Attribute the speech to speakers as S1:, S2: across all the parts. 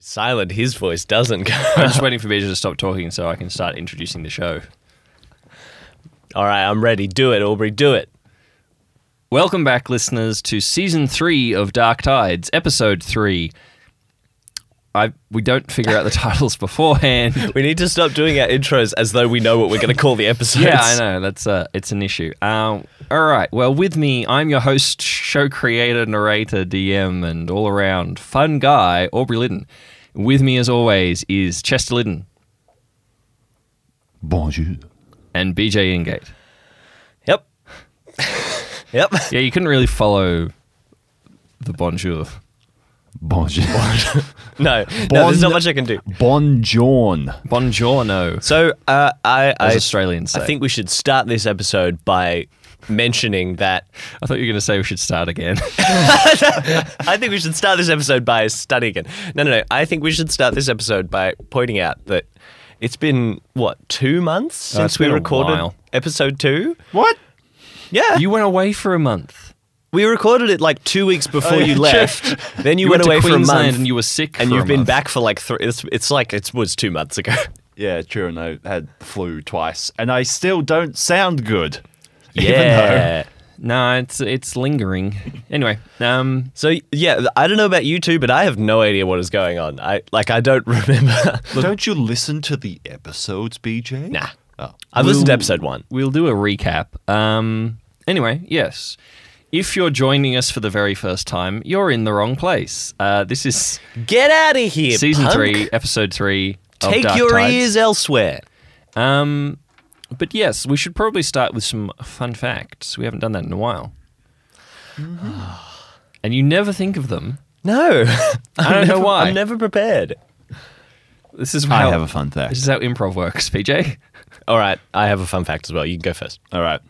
S1: Silent, his voice doesn't go.
S2: I'm just waiting for BJ to stop talking so I can start introducing the show.
S1: All right, I'm ready. Do it, Aubrey. Do it.
S2: Welcome back, listeners, to season three of Dark Tides, episode three. I we don't figure out the titles beforehand.
S1: We need to stop doing our intros as though we know what we're going to call the episodes.
S2: yeah, I know that's uh, it's an issue. Um, all right. Well, with me, I'm your host, show creator, narrator, DM, and all around fun guy, Aubrey Lidden. With me, as always, is Chester Lidden
S3: Bonjour.
S2: and Bejae Ingate.
S1: Yep. yep.
S2: Yeah, you couldn't really follow the bonjour.
S3: Bonjour.
S1: No, no, there's not much I can do.
S3: Bonjourn.
S2: Buongiorno,
S1: So, uh, I,
S2: as
S1: I,
S2: Australians say.
S1: I think we should start this episode by mentioning that
S2: I thought you were going to say we should start again.
S1: I think we should start this episode by starting again. No, no, no. I think we should start this episode by pointing out that it's been what two months
S2: it's
S1: since we recorded episode two.
S3: What?
S1: Yeah,
S2: you went away for a month.
S1: We recorded it like two weeks before
S3: Oh, yeah,
S1: you
S3: true.
S1: left. Then you,
S2: You
S1: went,
S2: went
S1: away
S2: to
S1: for a month,
S2: and you were sick
S1: and
S2: for
S1: you've been
S2: month.
S1: back for like three. It's, it's like it was two months ago.
S3: Yeah, true. And I had flu twice, and I still don't sound good.
S1: Yeah.
S2: No, it's it's lingering. Anyway, um,
S1: So yeah, I don't know about you two, but I have no idea what is going on. I like I don't remember.
S3: don't you listen to the episodes, BJ?
S1: nah,
S3: Oh.
S1: I've listened to episode one.
S2: we'll do a recap. Um, anyway, yes. If you're joining us for the very first time, you're in the wrong place. Uh, this is
S1: Get out of here,
S2: season
S1: punk.
S2: three, episode three. of
S1: Take
S2: Dark
S1: your
S2: Tides.
S1: ears elsewhere.
S2: Um, but yes, we should probably start with some fun facts. We haven't done that in a while. and you never think of them.
S1: No,
S2: I don't know why.
S1: I'm never prepared.
S2: This is
S3: I have a fun fact.
S2: this is how improv works, PJ.
S1: All right, I have a fun fact as well. You can go first.
S3: All right.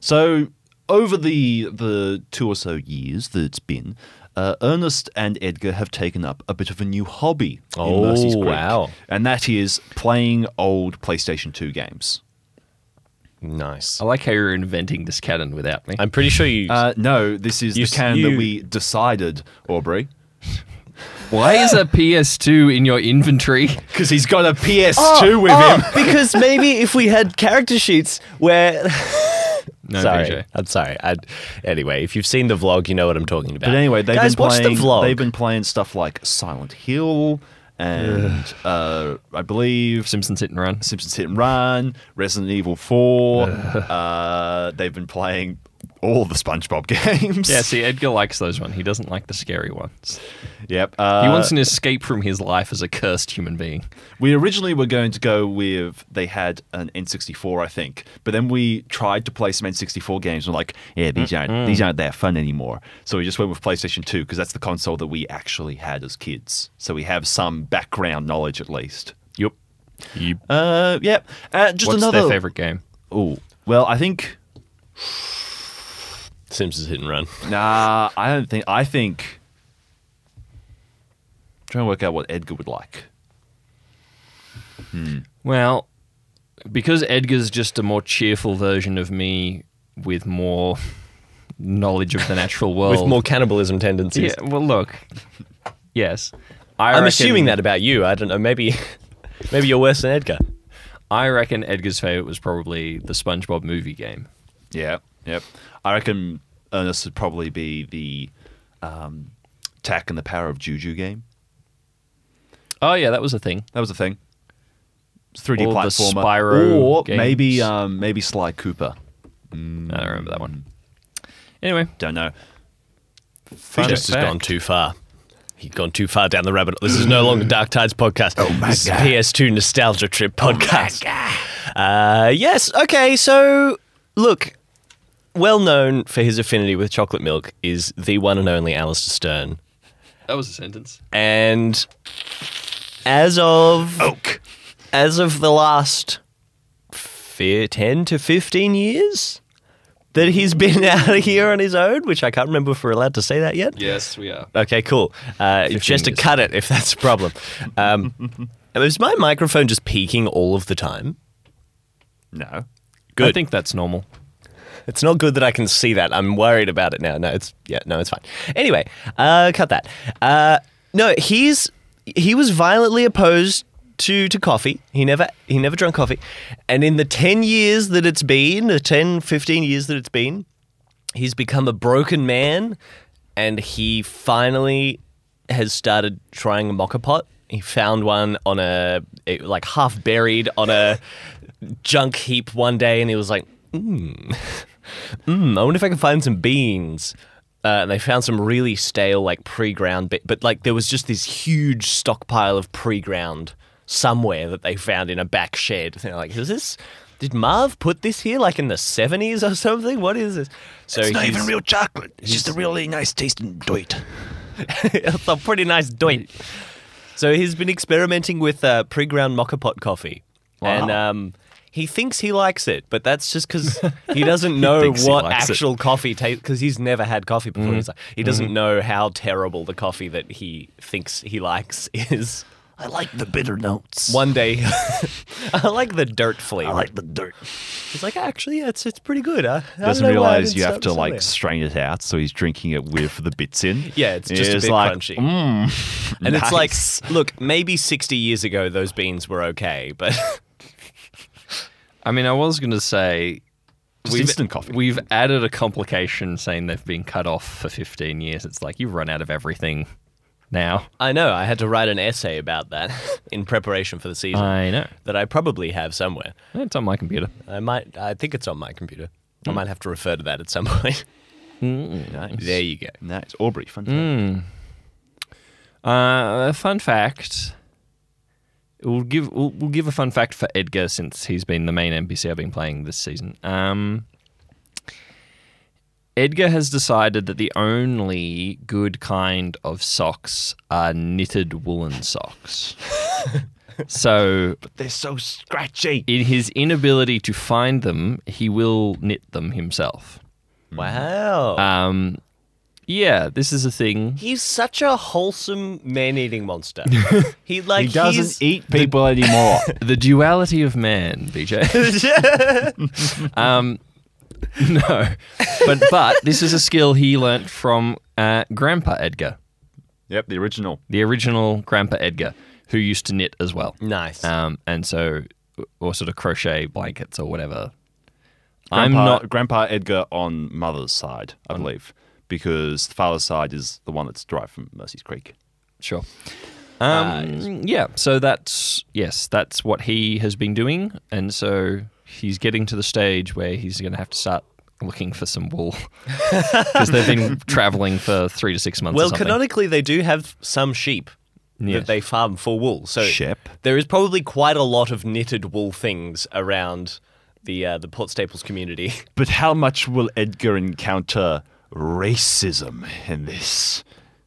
S3: So over the the two or so years that it's been, uh, Ernest and Edgar have taken up a bit of a new hobby in
S1: Oh,
S3: Mercy's Creek,
S1: wow.
S3: and that is playing old PlayStation Two games.
S1: Nice.
S2: I like how you're inventing this canon without me.
S1: I'm pretty sure you.
S3: Uh, no, this is
S1: You
S3: the canon
S1: you-
S3: that we decided, Aubrey.
S2: Why is a PS2 in your inventory?
S3: Because he's got a PS2 with him.
S1: because maybe if we had character sheets where.
S2: No,
S1: sorry,
S2: PJ.
S1: I'm sorry. I, anyway, if you've seen the vlog, you know what I'm talking about.
S3: But anyway, they've
S1: guys,
S3: been
S1: watch
S3: playing.
S1: the vlog.
S3: They've been playing stuff like Silent Hill and uh, I believe
S2: Simpsons Hit and Run.
S3: Simpsons Hit and Run, Resident Evil Four. uh, they've been playing all the SpongeBob games.
S2: Yeah, see, Edgar likes those ones. He doesn't like the scary ones.
S3: Yep. Uh,
S2: He wants an escape from his life as a cursed human being.
S3: We originally were going to go with they had an N64, I think, but then we tried to play some N64 games. and We're like, yeah, these aren't these aren't that fun anymore. So we just went with PlayStation 2 because that's the console that we actually had as kids. So we have some background knowledge at least.
S2: Yep. Yep.
S3: Uh, yeah. Uh, just
S2: what's
S3: another
S2: their favorite game?
S3: Oh, well, I think
S1: Simpsons hit and run.
S3: nah. I don't think. I think. trying to work out what Edgar would like. Hmm.
S2: Well, because Edgar's just a more cheerful version of me with more knowledge of the natural world.
S1: With more cannibalism tendencies.
S2: Yeah, well, look. Yes. I
S1: I'm
S2: reckon-
S1: assuming that about you. I don't know. Maybe, maybe you're worse than Edgar.
S2: I reckon Edgar's favorite was probably the SpongeBob movie game.
S3: Yeah. Yep. I reckon Ernest would probably be the um, Tak and the Power of Juju game.
S2: Oh, yeah, that was a thing.
S3: That was a thing. 3D
S2: Or the
S3: platformer,
S2: Spyro
S3: or
S2: games.
S3: maybe um, maybe Sly Cooper.
S2: I don't remember that one. Anyway,
S3: Don't know.
S2: fun
S1: Just has gone too far. He's gone too far down the rabbit. Hole. This is no longer Dark Tides podcast. Oh
S3: my
S1: this
S3: God.
S1: is PS2 Nostalgia Trip podcast. Uh, yes. Okay. So look, well known for his affinity with chocolate milk is the one and only Alistair Stern,
S2: That was a sentence.
S1: and as of
S3: Oak.
S1: as of the last fi- 10 to 15 years that he's been out of here on his own, which I can't remember if we're allowed to say that yet.
S2: Yes, we are.
S1: Okay, cool. Uh, just to cut it if that's a problem. Um, is my microphone just peaking all of the time?
S3: No.
S1: Good.
S2: I think that's normal.
S1: It's not good that I can see that. I'm worried about it now. No, it's yeah, no, it's fine. Anyway, uh, cut that. Uh, no, he's he was violently opposed to, to coffee. He never he never drank coffee. And in the 10 years that it's been, the 10 15 years that it's been, he's become a broken man and he finally has started trying a moka pot. He found one on a it, like half buried on a junk heap one day and he was like, "Hmm. Hmm, I wonder if I can find some beans." Uh, and they found some really stale, like pre-ground, bit, but like there was just this huge stockpile of pre-ground somewhere that they found in a back shed. They're like, "Is this? Did Marv put this here, like in the seventies or something? What is this?" So
S3: It's not even real chocolate. It's just a really nice tasting doit.
S1: it's a pretty nice doit. So he's been experimenting with uh, pre-ground moka pot coffee, and um, he thinks he likes it, but that's just because he doesn't know
S2: he
S1: what
S2: likes it.
S1: actual coffee tastes. Because he's never had coffee before. Like, he doesn't
S2: Mm-hmm.
S1: know how terrible the coffee that he thinks he likes is.
S3: I like the bitter notes.
S1: One day, I like the dirt flavor.
S3: I like the dirt.
S1: He's like, actually, yeah, it's it's pretty good. I, I
S3: Doesn't realize you have to
S1: this
S3: like strain it out, so he's drinking it with the bits in.
S1: Yeah, it's just a bit
S3: like,
S1: crunchy.
S3: mm,
S1: And it's like, look, maybe 60 years ago those beans were okay, but
S2: I mean, I was going to say
S3: Just instant coffee.
S2: We've added a complication saying they've been cut off for 15 years. It's like you've run out of everything now.
S1: I know I had to write an essay about that in preparation for the season
S2: I know.
S1: that I probably have somewhere.
S2: It's on my computer.
S1: I might, I think it's on my computer. I might have to refer to that at some point.
S3: nice.
S1: there you go.
S3: Nice. Aubrey, fun fact.
S2: Mm. Uh, a fun fact. We'll give we'll, we'll give a fun fact for Edgar since he's been the main NPC I've been playing this season. Um, Edgar has decided that the only good kind of socks are knitted woolen socks. so,
S3: But they're so scratchy.
S2: in his inability to find them, he will knit them himself.
S1: Wow.
S2: Um, yeah, this is a thing.
S1: he's such a wholesome man-eating monster. he like
S3: He doesn't
S1: he's-
S3: eat people anymore.
S2: The duality of man, BJ. um, no, but but this is a skill he learnt from uh, Grandpa Edgar,
S3: yep, the original.
S2: the original Grandpa Edgar, who used to knit as well.
S1: nice.
S2: Um, and so, or sort of crochet blankets or whatever. I'm not.
S3: Grandpa Edgar on mother's side, I believe, because the father's side is the one that's derived from Mercy's Creek.
S2: Sure. Um, yeah, so that's yes, that's what he has been doing, and so he's getting to the stage where he's going to have to start looking for some wool because they've been traveling for three to six months.
S1: well, canonically, they do have some sheep
S2: Yes.
S1: that they farm for wool. So
S3: Shep.
S1: there is probably quite a lot of knitted wool things around the uh, the Port Staples community.
S3: But how much will Edgar encounter racism in this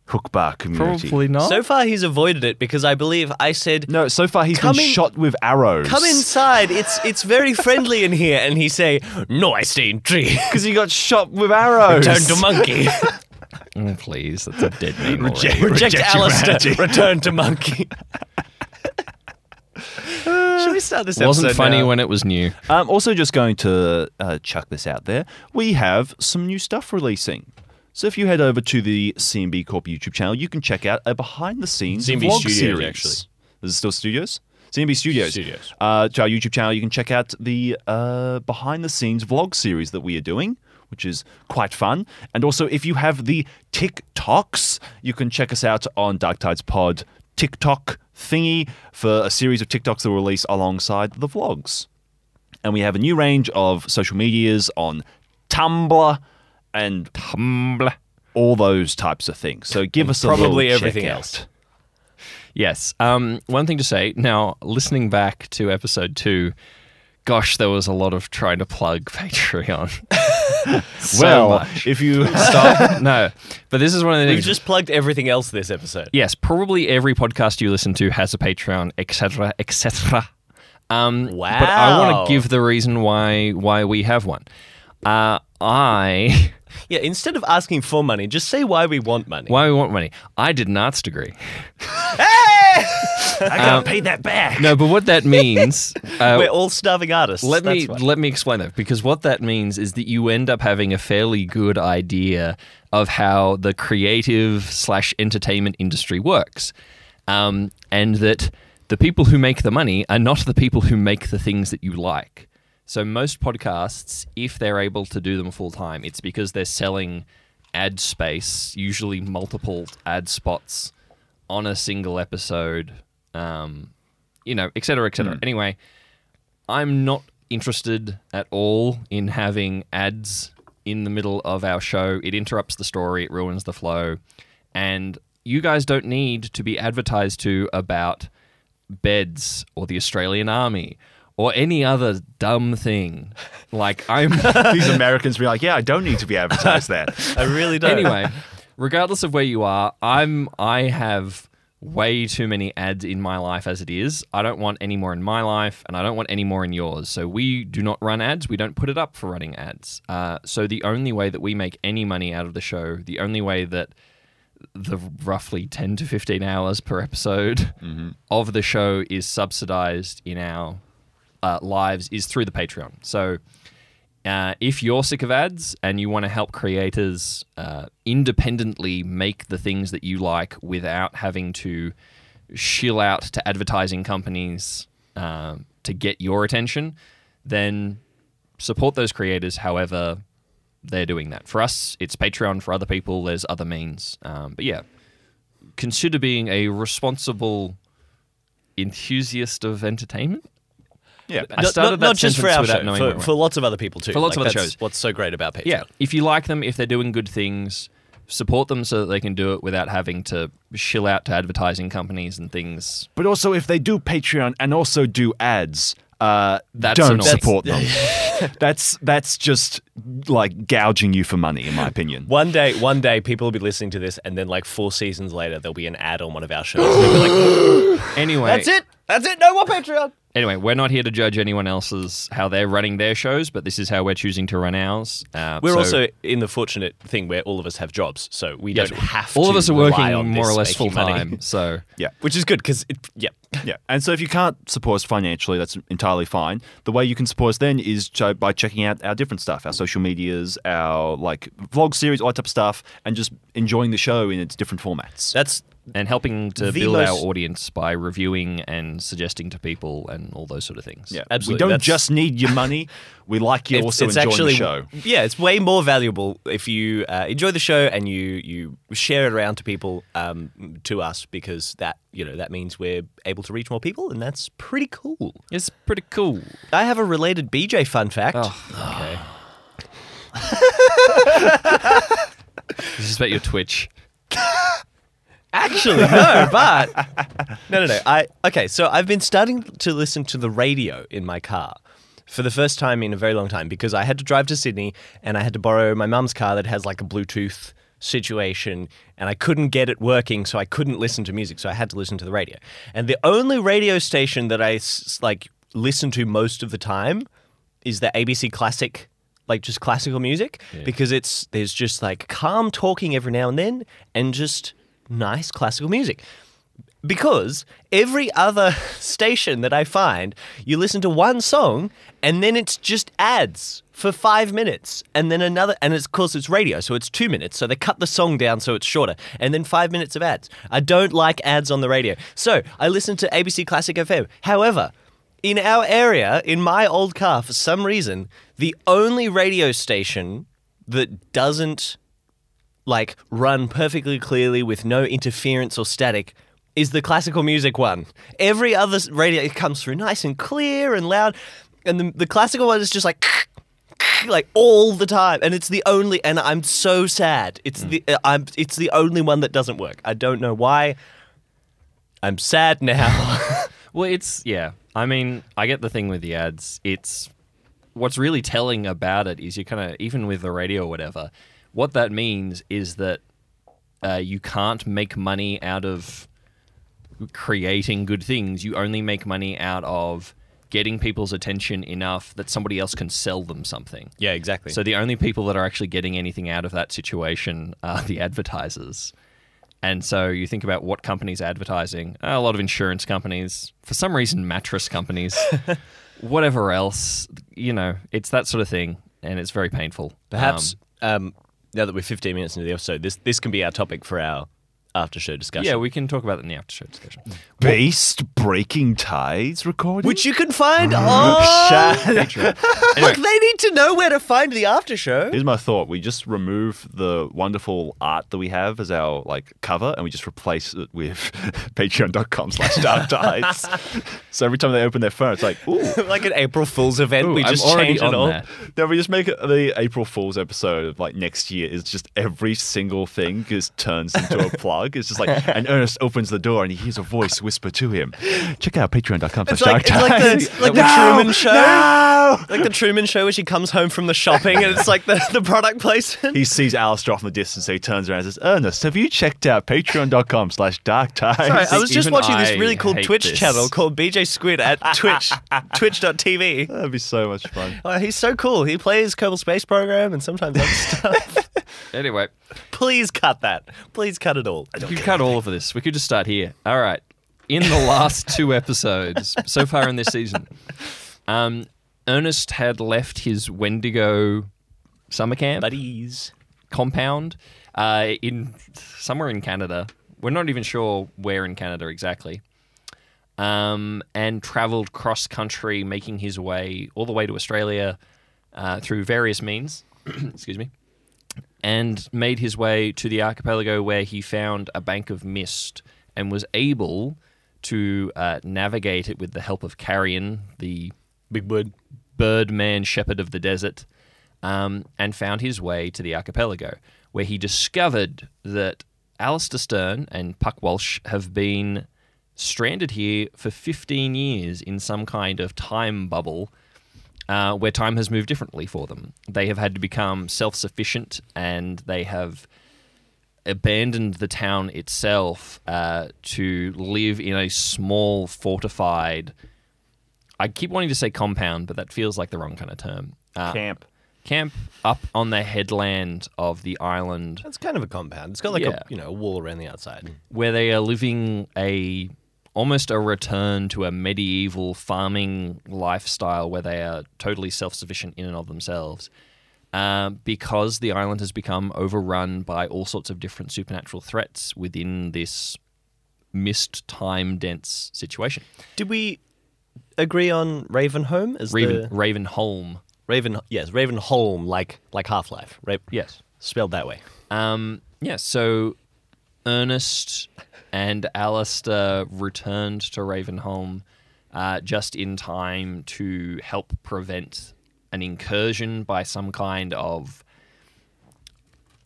S3: Hookba community?
S2: probably not.
S1: So far, he's avoided it because I believe I said,
S3: No, so far he's
S1: Come
S3: been
S1: in-
S3: shot with arrows.
S1: "Come inside. It's it's very friendly in here." And he say, "No, I stay in tree.
S3: Because he got shot with arrows.
S1: Turn to monkey.
S2: Oh, please, that's a dead name
S3: Reject-
S2: already.
S1: Reject
S3: Reject
S1: Alistair.
S3: humanity.
S1: Return to monkey." Should we start this
S2: Wasn't
S1: episode
S2: funny
S1: now?
S2: when it was new.
S3: I'm also just going to uh, chuck this out there. We have some new stuff releasing. So if you head over to the CMB Corp YouTube channel, you can check out a behind the scenes
S1: CMB
S3: vlog
S1: Studios,
S3: series.
S1: actually.
S3: Is it still studios? CMB Studios.
S1: Studios.
S3: Uh, to our YouTube channel, you can check out the uh, behind the scenes vlog series that we are doing, which is quite fun. And also, if you have the TikToks, you can check us out on Dark Tides Pod TikTok thingy for a series of TikToks that will release alongside the vlogs. And we have a new range of social medias on Tumblr and
S2: Tumblr.
S3: all those types of things. So give us a
S1: probably everything
S3: check out.
S1: else.
S2: Yes. Um, one thing to say now, listening back to episode two, gosh, there was a lot of trying to plug Patreon. So
S3: well,
S2: much.
S3: if you
S2: Stop. no, but this is one of the
S1: We've
S2: things.
S1: just plugged everything else this episode.
S2: yes, probably every podcast you listen to has a Patreon, etc., etc. Um,
S1: Wow.
S2: But I want to give the reason why why we have one. Uh, I
S1: Yeah, instead of asking for money, just say why we want money.
S2: why we want money. I did an arts degree. hey!
S3: I gotta pay that back.
S2: No, but what that means. Uh,
S1: We're all starving artists.
S2: let me
S1: why.
S2: let me explain that because what that means is that you end up having a fairly good idea of how the creative slash entertainment industry works. um, and that the people who make the money are not the people who make the things that you like. So most podcasts, if they're able to do them full time, it's because they're selling ad space, usually multiple ad spots on a single episode, um, you know, et cetera, et cetera. Anyway, I'm not interested at all in having ads in the middle of our show. It interrupts the story, it ruins the flow. And you guys don't need to be advertised to about beds or the Australian Army or any other dumb thing. Like, I'm.
S3: These Americans be like, yeah, I don't need to be advertised that.
S1: I really don't.
S2: anyway, regardless of where you are, I'm I have way too many ads in my life as it is. I don't want any more in my life, and I don't want any more in yours. So we do not run ads. We don't put it up for running ads. Uh, so the only way that we make any money out of the show, the only way that the roughly 10 to 15 hours per episode of the show is subsidized in our uh, lives is through the Patreon. So uh, if you're sick of ads and you want to help creators uh, independently make the things that you like without having to shill out to advertising companies um, to get your attention, then support those creators however they're doing that. For us, it's Patreon. For other people, there's other means. Um, but yeah, consider being a responsible enthusiast of entertainment.
S3: Yeah.
S2: I started
S1: not,
S2: that
S1: not just for our
S2: without
S1: show,
S2: knowing
S1: for, for lots of other people too.
S2: For lots of other
S1: that's
S2: shows.
S1: What's so great about Patreon?
S2: Yeah, if you like them, if they're doing good things, support them so that they can do it without having to shill out to advertising companies and things.
S3: But also, if they do Patreon and also do ads, uh,
S2: That's
S3: don't
S2: annoying.
S3: support them. that's that's just like gouging you for money, in my opinion.
S1: One day, one day, people will be listening to this, and then like four seasons later, there'll be an ad on one of our shows. They'll be like,
S2: Anyway,
S1: "That's it. That's it. No more Patreon."
S2: Anyway, we're not here to judge anyone else's how they're running their shows, but this is how we're choosing to run ours. Uh,
S1: We're
S2: so
S1: also in the fortunate thing where all of us have jobs, so we
S2: yes,
S1: don't have to.
S2: all of us are
S1: rely
S2: working
S1: on
S2: more or
S1: this
S2: less full
S1: making money.
S2: time. So
S3: Yeah.
S1: which is good because. Yeah,
S3: Yeah, and so if you can't support us financially, that's entirely fine. The way you can support us then is to, by checking out our different stuff, our social medias, our like vlog series, all that type of stuff, and just enjoying the show in its different formats.
S1: that's
S2: and helping to
S1: The
S2: build
S1: most-
S2: our audience by reviewing and suggesting to people and all those sort of things.
S3: yeah,
S1: absolutely,
S3: We don't
S1: that's-
S3: just need your money; we like you also enjoying the show.
S1: Yeah, it's way more valuable if you uh, enjoy the show and you you share it around to people, um, to us, because that you know that means we're able to reach more people, and that's pretty cool.
S2: It's pretty cool.
S1: I have a related BJ fun fact.
S2: Oh, okay. this is about your Twitch.
S1: Actually, no, but no, no, no. I okay. So I've been starting to listen to the radio in my car for the first time in a very long time because I had to drive to Sydney and I had to borrow my mum's car that has like a Bluetooth situation and I couldn't get it working, so I couldn't listen to music. So I had to listen to the radio. And the only radio station that I like listen to most of the time is the ABC Classic, like just classical music, because it's there's just like calm talking every now and then, and just nice classical music. Because every other station that I find, you listen to one song and then it's just ads for five minutes, and then another, and it's, of course it's radio, so it's two minutes, so they cut the song down so it's shorter, and then five minutes of ads. I don't like ads on the radio, so I listen to ABC Classic FM. However, in our area, in my old car, for some reason, the only radio station that doesn't like run perfectly clearly with no interference or static is the classical music one. Every other radio it comes through nice and clear and loud, and the, the classical one is just like like all the time, and it's the only. And I'm so sad. It's the uh, I'm it's the only one that doesn't work. I don't know why. I'm sad now.
S2: Well, it's yeah. I mean, I get the thing with the ads. It's what's really telling about it is you kind of even with the radio or whatever. What that means is that uh, you can't make money out of creating good things. You only make money out of getting people's attention enough that somebody else can sell them something.
S1: yeah, exactly.
S2: So the only people that are actually getting anything out of that situation are the advertisers. And so you think about what companies are advertising. A lot of insurance companies, for some reason, mattress companies, whatever else. You know, it's that sort of thing, and it's very painful.
S1: Perhaps
S2: Um,
S1: um, now that we're 15 minutes into the episode, this this can be our topic for our after show discussion.
S2: Yeah, we can talk about that in the after show discussion.
S3: Based Breaking Tides recording?
S1: which you can find on.
S2: Patreon.
S1: Look, they need to know where to find the after show.
S3: Here's my thought. We just remove the wonderful art that we have as our like cover and we just replace it with patreon.com slash dark tides. so every time they open their phone, it's like, ooh.
S1: like an April Fool's event,
S2: Ooh,
S1: we
S2: I'm
S1: just change it
S2: on
S1: all.
S2: that.
S3: Then we just make it the April Fool's episode of like next year is just every single thing just turns into a plug. It's just like, and Ernest opens the door and he hears a voice whisper to him, check out patreon.com
S1: It's
S3: slash
S1: like,
S3: dark
S1: it's like the, like the
S3: No!
S1: Truman Show.
S3: No!
S1: Like the Truman Show where she comes home from the shopping and it's like the, the product placement.
S3: He sees Alistair off in the distance, so he turns around and says, Ernest, have you checked out patreon.com slash dark tides?
S1: Sorry, I was just
S2: Even
S1: watching this really cool Twitch
S2: this.
S1: channel called BJ Squid at Twitch, twitch.tv.
S3: That'd be so much fun.
S1: Oh, he's so cool. He plays Kerbal Space Program and sometimes other stuff.
S2: Anyway,
S1: Please cut that. Please cut it all.
S2: we could cut all of this. We could just start here. All right. In the last two episodes so far in this season, um, Ernest had left his Wendigo summer camp
S1: Buddies.
S2: compound uh, in somewhere in Canada. We're not even sure where in Canada exactly. Um, and traveled cross country, making his way all the way to Australia uh, through various means. Excuse me. And made his way to the archipelago where he found a bank of mist and was able to uh, navigate it with the help of Carrion, the
S1: Big Bird.
S2: birdman shepherd of the desert, um, and found his way to the archipelago, where he discovered that Alistair Stern and Puck Walsh have been stranded here for 15 years in some kind of time bubble uh, where time has moved differently for them. They have had to become self sufficient and they have abandoned the town itself uh, to live in a small, fortified. I keep wanting to say compound, but that feels like the wrong kind of term. Uh,
S3: Camp.
S2: camp up on the headland of the island
S1: That's kind of a compound. It's got like
S2: Yeah.
S1: a you know a wall around the outside.
S2: where they are living a almost a return to a medieval farming lifestyle where they are totally self-sufficient in and of themselves um, because the island has become overrun by all sorts of different supernatural threats within this mist time dense situation
S1: Did we agree on Ravenholm as
S2: raven
S1: the
S2: ravenholm
S1: Raven? Yes, Ravenholm, like like Half Life, right?
S2: yes
S1: Spelled that way.
S2: Um, yeah, so Ernest and Alistair returned to Ravenholm uh, just in time to help prevent an incursion by some kind of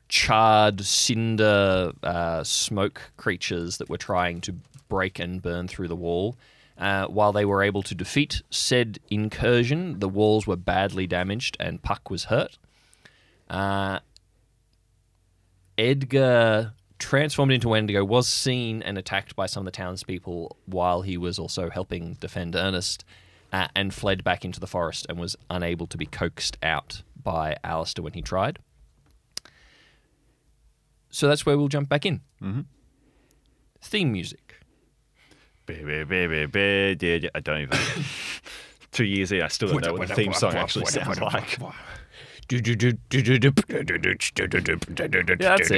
S2: charred cinder uh, smoke creatures that were trying to break and burn through the wall. Uh, while they were able to defeat said incursion, the walls were badly damaged and Puck was hurt. Uh, Edgar, transformed into Wendigo, was seen and attacked by some of the townspeople while he was also helping defend Ernest uh, and fled back into the forest and was unable to be coaxed out by Alistair when he tried. So that's where we'll jump back in. Mm-hmm. Theme music.
S3: I don't even. Two years in, I still don't know what the theme song actually sounds like.
S2: Yeah, that's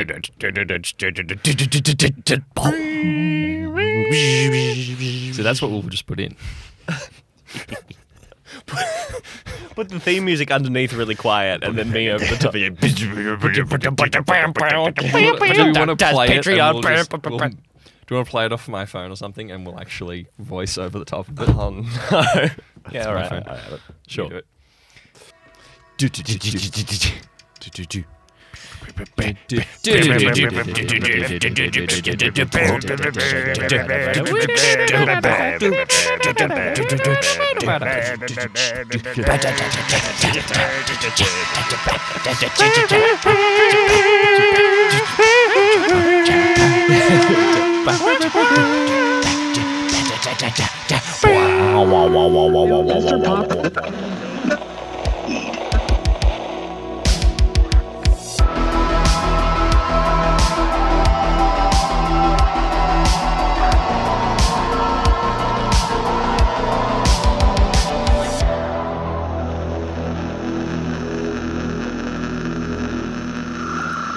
S2: So that's what we'll just put in.
S1: Put the theme music underneath really quiet and then me over the top.
S2: do you want to play it? we'll just- we'll- do you want to play it off my phone or something, and we'll actually voice over the top of it?
S1: Oh no. yeah, all right. all right.
S2: Sure.
S1: Do it.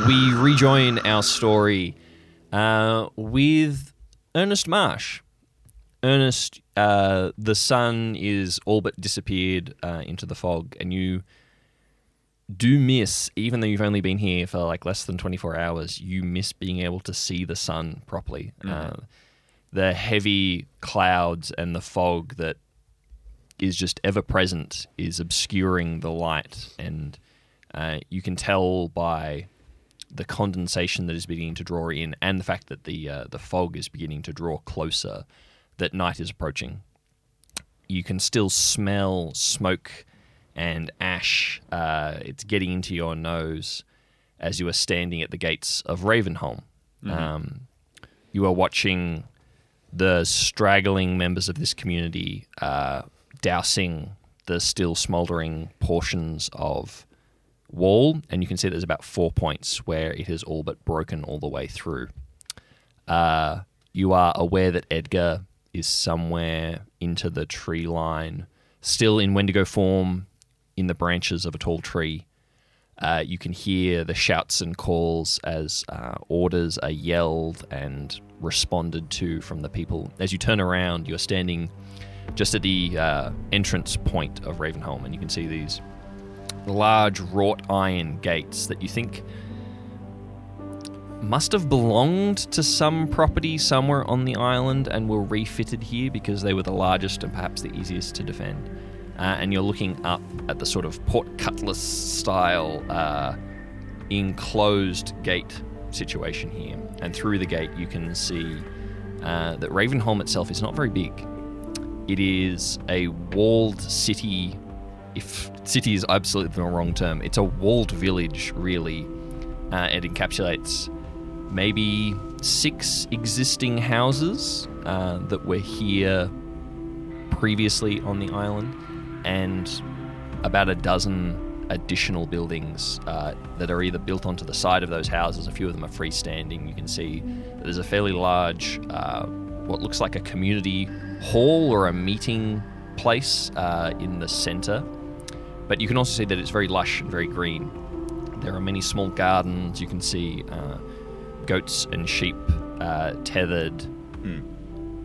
S2: We rejoin our story uh, with Ernest Marsh. Ernest, uh, the sun is all but disappeared uh, into the fog, and you do miss, even though you've only been here for like less than 24 hours, you miss being able to see the sun properly. Uh, the heavy clouds and the fog that is just ever present is obscuring the light, and uh, you can tell by the condensation that is beginning to draw in, and the fact that the uh, the fog is beginning to draw closer, that night is approaching. You can still smell smoke and ash. Uh, it's getting into your nose as you are standing at the gates of Ravenholm. Um, you are watching the straggling members of this community uh, dousing the still smouldering portions of wall, and you can see there's about four points where it has all but broken all the way through. Uh, you are aware that Edgar is somewhere into the tree line, still in Wendigo form, in the branches of a tall tree. Uh, you can hear the shouts and calls as uh, orders are yelled and responded to from the people. As you turn around, you're standing just at the uh, entrance point of Ravenholm, and you can see these large wrought iron gates that you think must have belonged to some property somewhere on the island and were refitted here because they were the largest and perhaps the easiest to defend. Uh, and you're looking up at the sort of portcullis style uh, enclosed gate situation here. And through the gate, you can see uh, that Ravenholm itself is not very big. It is a walled city. If city is absolutely the wrong term, it's a walled village, really. Uh, it encapsulates maybe six existing houses uh, that were here previously on the island, and about a dozen additional buildings uh, that are either built onto the side of those houses. A few of them are freestanding. You can see there's a fairly large, uh, what looks like a community hall or a meeting place uh, in the center. But you can also see that it's very lush and very green. There are many small gardens. You can see uh, goats and sheep uh, tethered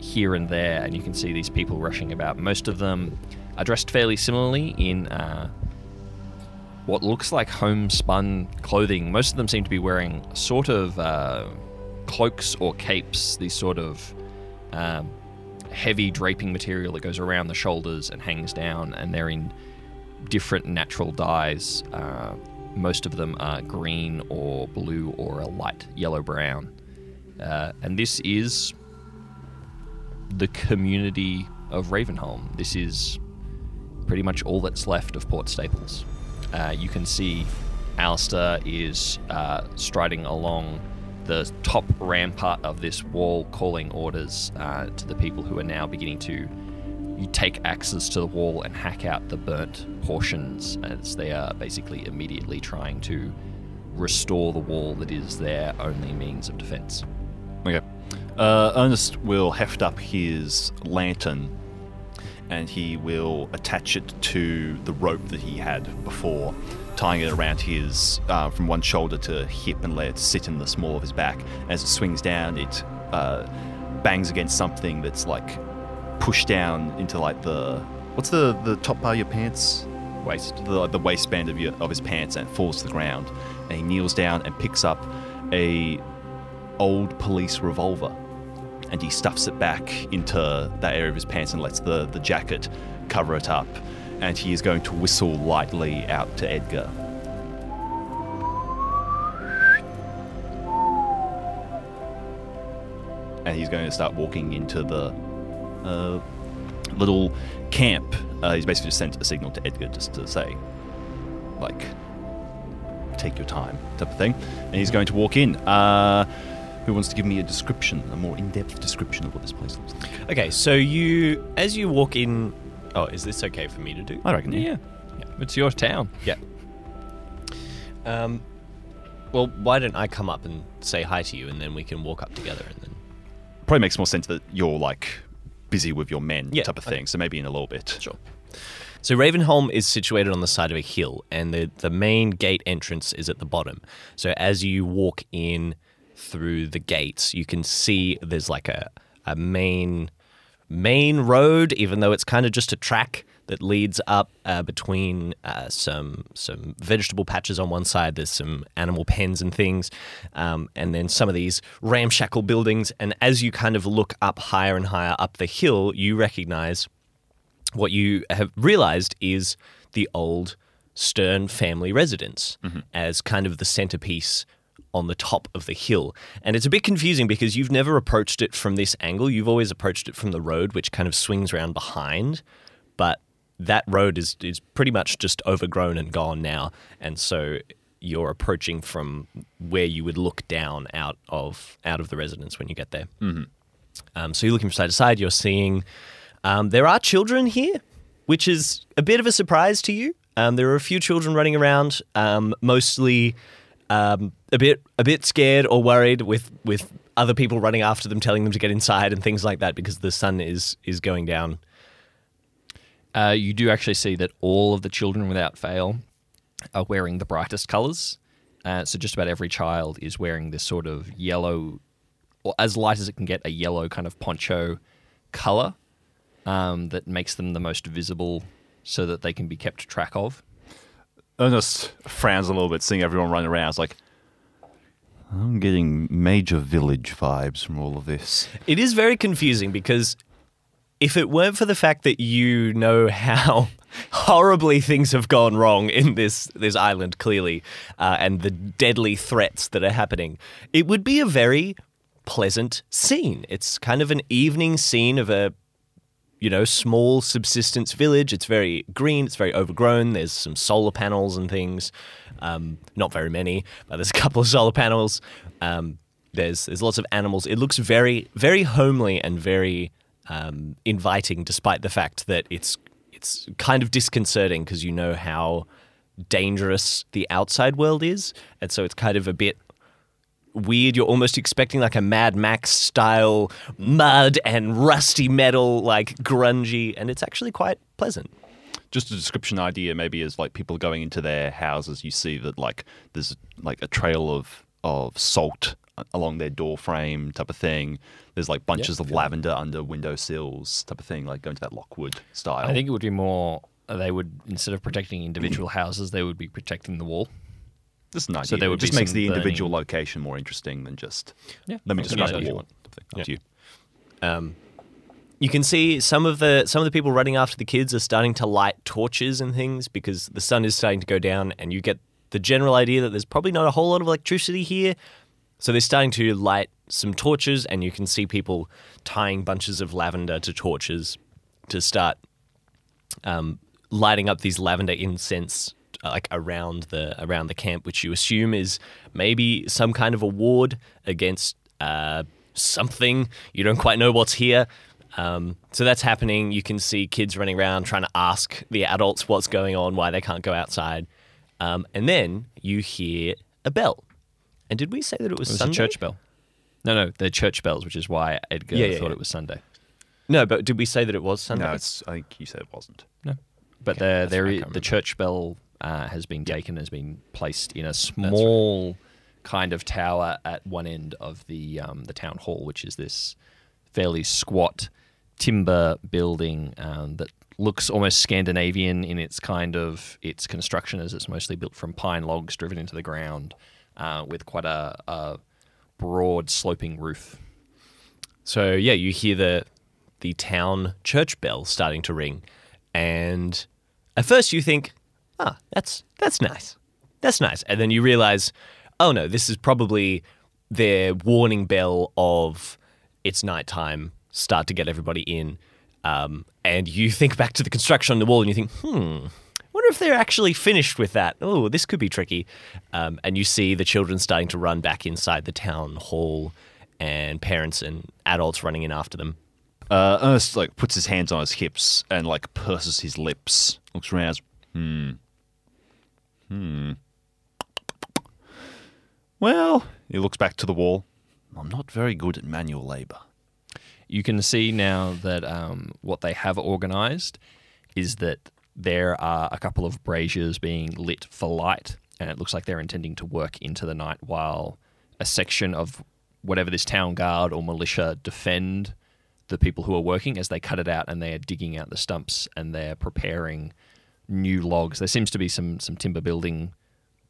S2: here and there, and you can see these people rushing about. Most of them are dressed fairly similarly in uh, what looks like homespun clothing. Most of them seem to be wearing sort of uh, cloaks or capes, these sort of um, heavy draping material that goes around the shoulders and hangs down, and they're in different natural dyes. Uh, most of them are green or blue or a light yellow brown. Uh, and this is the community of Ravenholm. This is pretty much all that's left of Port Staples. Uh, you can see Alistair is uh, striding along the top rampart of this wall, calling orders uh, to the people who are now beginning to you take axes to the wall and hack out the burnt portions as they are basically immediately trying to restore the wall that is their only means of defense.
S3: Okay. Uh, Ernest will heft up his lantern and he will attach it to the rope that he had before, tying it around his uh, from one shoulder to hip and let it sit in the small of his back. As it swings down, it uh, bangs against something that's like pushed down into like the what's the the top part of your pants
S2: Waste.
S3: the, the waistband of, your, of his pants and falls to the ground. And he kneels down and picks up a old police revolver, and he stuffs it back into that area of his pants and lets the, the jacket cover it up. And he is going to whistle lightly out to Edgar. And he's going to start walking into the uh, little camp. Uh, he's basically just sent a signal to Edgar just to say, like, take your time, type of thing. And he's going to walk in. Uh, who wants to give me a description, a more in-depth description of what this place looks like?
S1: Okay, so you, as you walk in, oh, is this okay for me to do?
S3: I reckon.
S2: Yeah. It's your town.
S1: Yeah. Um, well, why don't I come up and say hi to you, and then we can walk up together, and then
S3: Probably makes more sense that you're like busy with your men,
S1: Yeah,
S3: type of
S1: okay.
S3: thing. So maybe in a little bit.
S1: Sure. So Ravenholm is situated on the side of a hill, and the the main gate entrance is at the bottom. So as you walk in through the gates, you can see there's like a a main main road, even though it's kind of just a track that leads up uh, between uh, some some vegetable patches on one side. There's some animal pens and things, um, and then some of these ramshackle buildings. And as you kind of look up higher and higher up the hill, you recognize what you have realized is the old Stern family residence as kind of the centerpiece on the top of the hill. And it's a bit confusing because you've never approached it from this angle. You've always approached it from the road, which kind of swings around behind. But that road is, is pretty much just overgrown and gone now. And so you're approaching from where you would look down out of out of the residence when you get there. Um, so you're looking from side to side. You're seeing um, there are children here, which is a bit of a surprise to you. Um, there are a few children running around, um, mostly um, a bit a bit scared or worried with with other people running after them, telling them to get inside and things like that because the sun is is going down.
S2: Uh, you do actually see that all of the children, without fail, are wearing the brightest colors. Uh, so just about every child is wearing this sort of yellow, or as light as it can get, a yellow kind of poncho color um, that makes them the most visible, so that they can be kept track of.
S3: Ernest frowns a little bit, seeing everyone running around. It's like, I'm getting major village vibes from all of this.
S1: It is very confusing because if it weren't for the fact that you know how horribly things have gone wrong in this this island, clearly, uh, and the deadly threats that are happening, it would be a very pleasant scene. It's kind of an evening scene of a you know, small subsistence village. It's very green. It's very overgrown. There's some solar panels and things. Um, not very many, but there's a couple of solar panels. Um, there's there's lots of animals. It looks very very homely and very um, inviting, despite the fact that it's it's kind of disconcerting because you know how dangerous the outside world is, and so it's kind of a bit weird. You're almost expecting like a Mad Max style mud and rusty metal, like grungy, and it's actually quite pleasant.
S3: Just a description idea maybe is like people going into their houses. You see that like there's like a trail of of salt along their door frame type of thing. There's like bunches of lavender under window sills type of thing, like going to that Lockwood style.
S2: I think it would be more. They would instead of protecting individual houses, they would be protecting the wall.
S3: Just an idea.
S2: So there would
S3: it just makes the individual
S2: burning-
S3: location more interesting than just
S2: Yeah.
S3: let me
S2: Okay.
S3: describe
S2: Yeah,
S3: that
S2: you
S3: wall.
S2: want.
S3: type of thing. Up to you.
S1: Um, you can see some of the some of the people running after the kids are starting to light torches and things because the sun is starting to go down, and you get the general idea that there's probably not a whole lot of electricity here. So they're starting to light some torches, and you can see people tying bunches of lavender to torches to start um, lighting up these lavender incense uh, like around the around the camp, which you assume is maybe some kind of a ward against uh, something. You don't quite know what's here. Um, so that's happening. You can see kids running around trying to ask the adults what's going on, why they can't go outside, um, and then you hear a bell. And did we say that it was,
S2: It was
S1: Sunday?
S2: a church bell. No, no, they're church bells, which is why Edgar
S1: Yeah, yeah,
S2: thought
S1: yeah.
S2: it was Sunday.
S1: No, but did we say that it was Sunday?
S3: No, it's. I think you said it wasn't.
S2: No, but
S1: Okay,
S2: there,
S1: that's
S2: there
S1: right, I
S2: is,
S1: can't
S2: the church bell uh, has been taken, has been placed in a small kind of tower at one end of the um, the town hall, which is this fairly squat timber building um, that looks almost Scandinavian in its kind of its construction, as it's mostly built from pine logs driven into the ground, uh, with quite a, a broad sloping roof.
S1: So yeah, you hear the the town church bell starting to ring, and at first you think, "Ah, that's that's nice, that's nice," and then you realize, "Oh no, this is probably their warning bell of it's nighttime. Start to get everybody in." Um, and you think back to the construction on the wall, and you think, "Hmm." Wonder if they're actually finished with that. Oh, this could be tricky. Um, and you see the children starting to run back inside the town hall, and parents and adults running in after them.
S3: Uh, Ernest like puts his hands on his hips and like purses his lips. Looks around. Hmm. Hmm. Well, he looks back to the wall. I'm not very good at manual labor.
S2: you can see now that um, what they have organized is that there are a couple of braziers being lit for light, and it looks like they're intending to work into the night while a section of whatever this town guard or militia defend the people who are working as they cut it out and they are digging out the stumps and they're preparing new logs. There seems to be some some timber building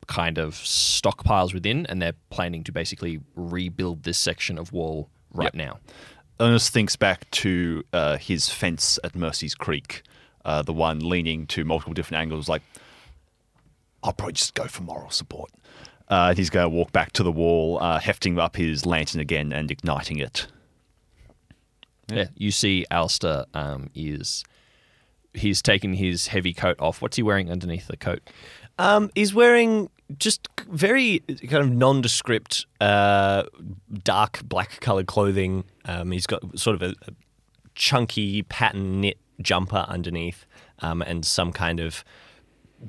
S2: kind of stockpiles within, and they're planning to basically rebuild this section of wall right
S3: Yep.
S2: now.
S3: Ernest thinks back to uh, his fence at Mercy's Creek, uh, the one leaning to multiple different angles. Like, I'll probably just go for moral support. Uh, and he's going to walk back to the wall, uh, hefting up his lantern again and igniting it.
S2: Yeah, you see, Alistair um, is he's taken his heavy coat off. What's he wearing underneath the coat?
S1: Um, he's wearing just very kind of nondescript, uh, dark black colored clothing. Um, he's got sort of a, a chunky pattern knit jumper underneath, um, and some kind of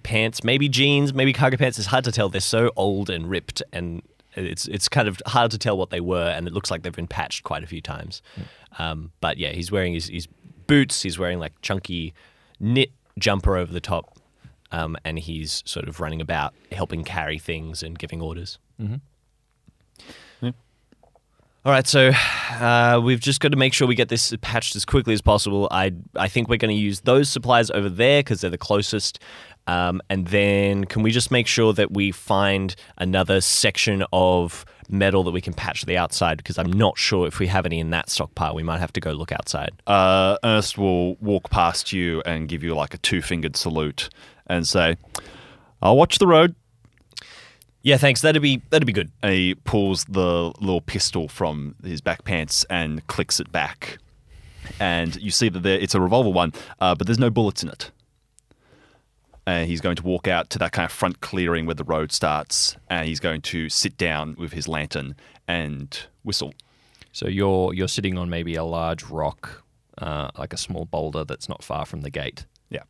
S1: pants, maybe jeans, maybe cargo pants. It's hard to tell. They're so old and ripped, and it's it's kind of hard to tell what they were. And it looks like they've been patched quite a few times. Um, but yeah, he's wearing his, his boots. He's wearing like chunky knit jumper over the top, um, and he's sort of running about helping carry things and giving orders. All right, so uh, we've just got to make sure we get this patched as quickly as possible. I I think we're going to use those supplies over there because they're the closest. Um, and then can we just make sure that we find another section of metal that we can patch the outside? Because I'm not sure if we have any in that stockpile. We might have to go look outside.
S3: Uh, will walk past you and give you like a two fingered salute and say, I'll watch the road.
S1: Yeah, thanks. That'd be that'd be good.
S3: And he pulls the little pistol from his back pants and clicks it back. And you see that there, it's a revolver one, uh, but there's no bullets in it. And he's going to walk out to that kind of front clearing where the road starts, and he's going to sit down with his lantern and whistle.
S2: So you're you're sitting on maybe a large rock, uh, like a small boulder that's not far from the gate.
S3: Yeah.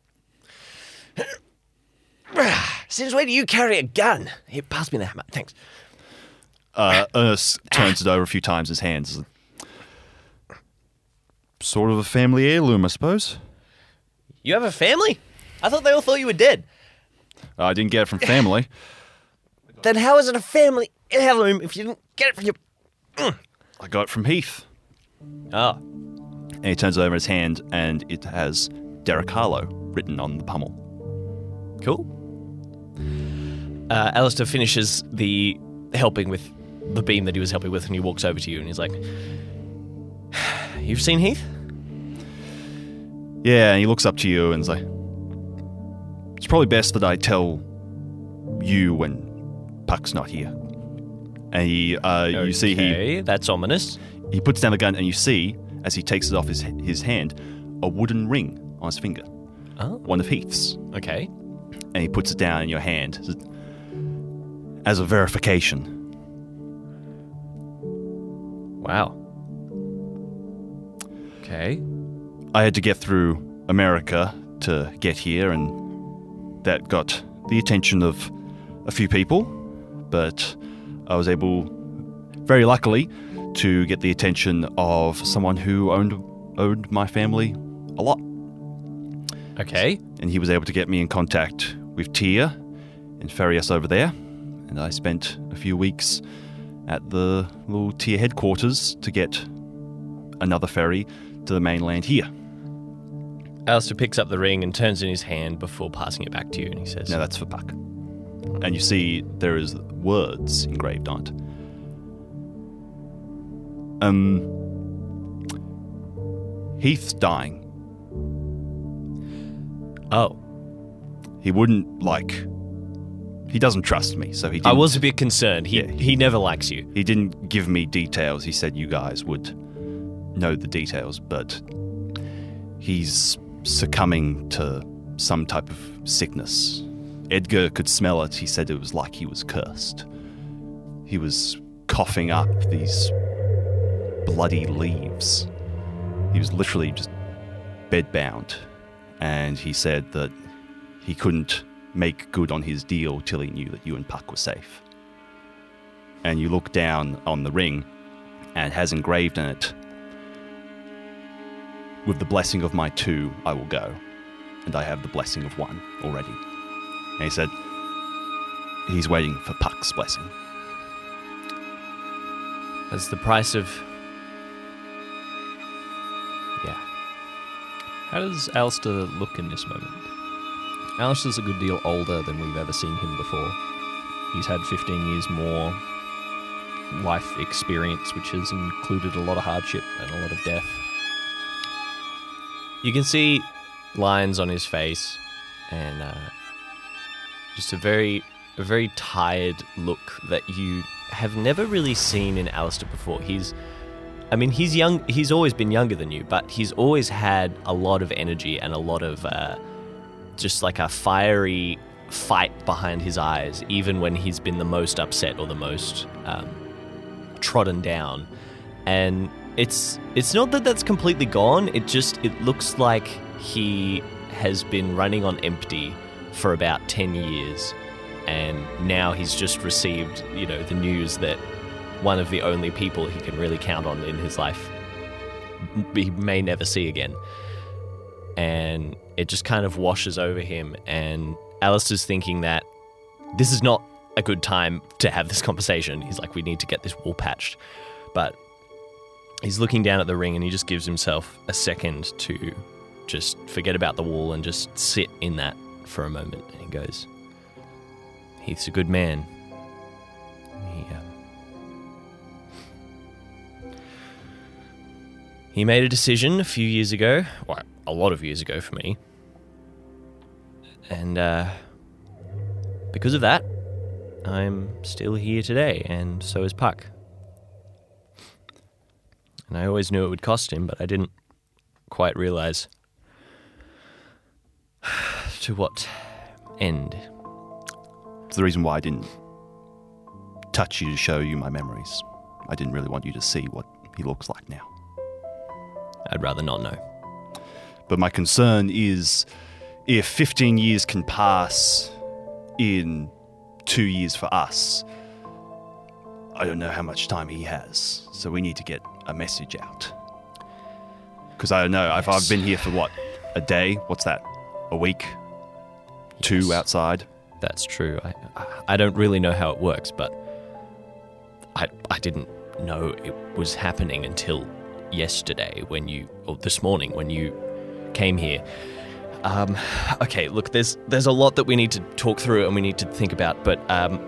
S1: Since when do you carry a gun? Here, pass me the hammer. Thanks.
S3: Uh, Ernest turns it over a few times in his hands. Sort of a family heirloom, I suppose.
S1: You have a family? I thought they all thought you were dead.
S3: I didn't get it from family.
S1: Then how is it a family heirloom if you didn't get it from your?
S3: I got it from Heath.
S1: Oh,
S3: And he turns it over in his hand, and it has Derek Harlow written on the pommel.
S1: cool. Uh, Alistair finishes the helping with the beam that he was helping with, and he walks over to you and he's like, "You've seen Heath?
S3: Yeah, and he looks up to you and is like, It's probably best that I tell you when Puck's not here. And he, uh, you see, he,
S1: Okay, that's ominous.
S3: he puts down the gun, and you see, as he takes it off his, his hand, a wooden ring on his finger.
S1: Oh.
S3: One of Heath's.
S1: Okay.
S3: And he puts it down in your hand as- as a verification.
S1: Wow. Okay.
S3: I had to get through America to get here, and that got the attention of a few people. But I was able, very luckily, to get the attention of someone who owned owed my family a lot,
S1: Okay.
S3: and he was able to get me in contact with Tia and ferry us over there. And I spent a few weeks at the little tier headquarters to get another ferry to the mainland here.
S1: Alistair picks up the ring and turns it in his hand before passing it back to you, and he says,
S3: Now that's for Puck. And you see there is words engraved on it. Um Heath's dying.
S1: "Oh,
S3: He wouldn't like he doesn't trust me, so he didn't,
S1: I was a bit concerned. He
S3: Yeah.
S1: he never likes you."
S3: he didn't give me details. He said you guys would know the details, but he's succumbing to some type of sickness. Edgar could smell it. He said it was like he was cursed. He was coughing up these bloody leaves. He was literally just bedbound. And he said that he couldn't make good on his deal till he knew that you and Puck were safe and you look down on the ring and it has engraved in it with the blessing of my two i will go and i have the blessing of one already and he said he's waiting for puck's blessing
S1: That's the price of. Yeah.
S2: How does Alistair look in this moment? Alistair's a good deal older than we've ever seen him before. He's had 15 years more life experience, which has included a lot of hardship and a lot of death.
S1: You can see lines on his face and uh, just a very, a very tired look that you have never really seen in Alistair before. He's, I mean, he's young. He's always been younger than you, but he's always had a lot of energy and a lot of uh, just like a fiery fight behind his eyes, even when he's been the most upset or the most um, trodden down. And it's it's not that that's completely gone. It just it looks like he has been running on empty for about ten years, and now he's just received you know the news that one of the only people he can really count on in his life he may never see again. And it just kind of washes over him. And Alistair's thinking that this is not a good time to have this conversation. He's like, we need to get this wall patched. But he's looking down at the ring and he just gives himself a second to just forget about the wall and just sit in that for a moment. And he goes, Heath's a good man. He, um, He made a decision a few years ago, well, a lot of years ago for me. And uh, because of that, I'm still here today, and so is Puck. And I always knew it would cost him, but I didn't quite realize to what end.
S4: It's the reason why I didn't touch you to show you my memories. I didn't really want you to see what he looks like now.
S1: I'd rather not know.
S4: But my concern is if 15 years can pass in two years for us, I don't know how much time he has. So we need to get a message out. Because I don't know, if I've been here for what, a day? What's that? A week? Two outside?
S1: That's true. I, I don't really know how it works, but I, I didn't know it was happening until yesterday when you, or this morning when you came here. Um, okay, look, there's there's a lot that we need to talk through and we need to think about, but um,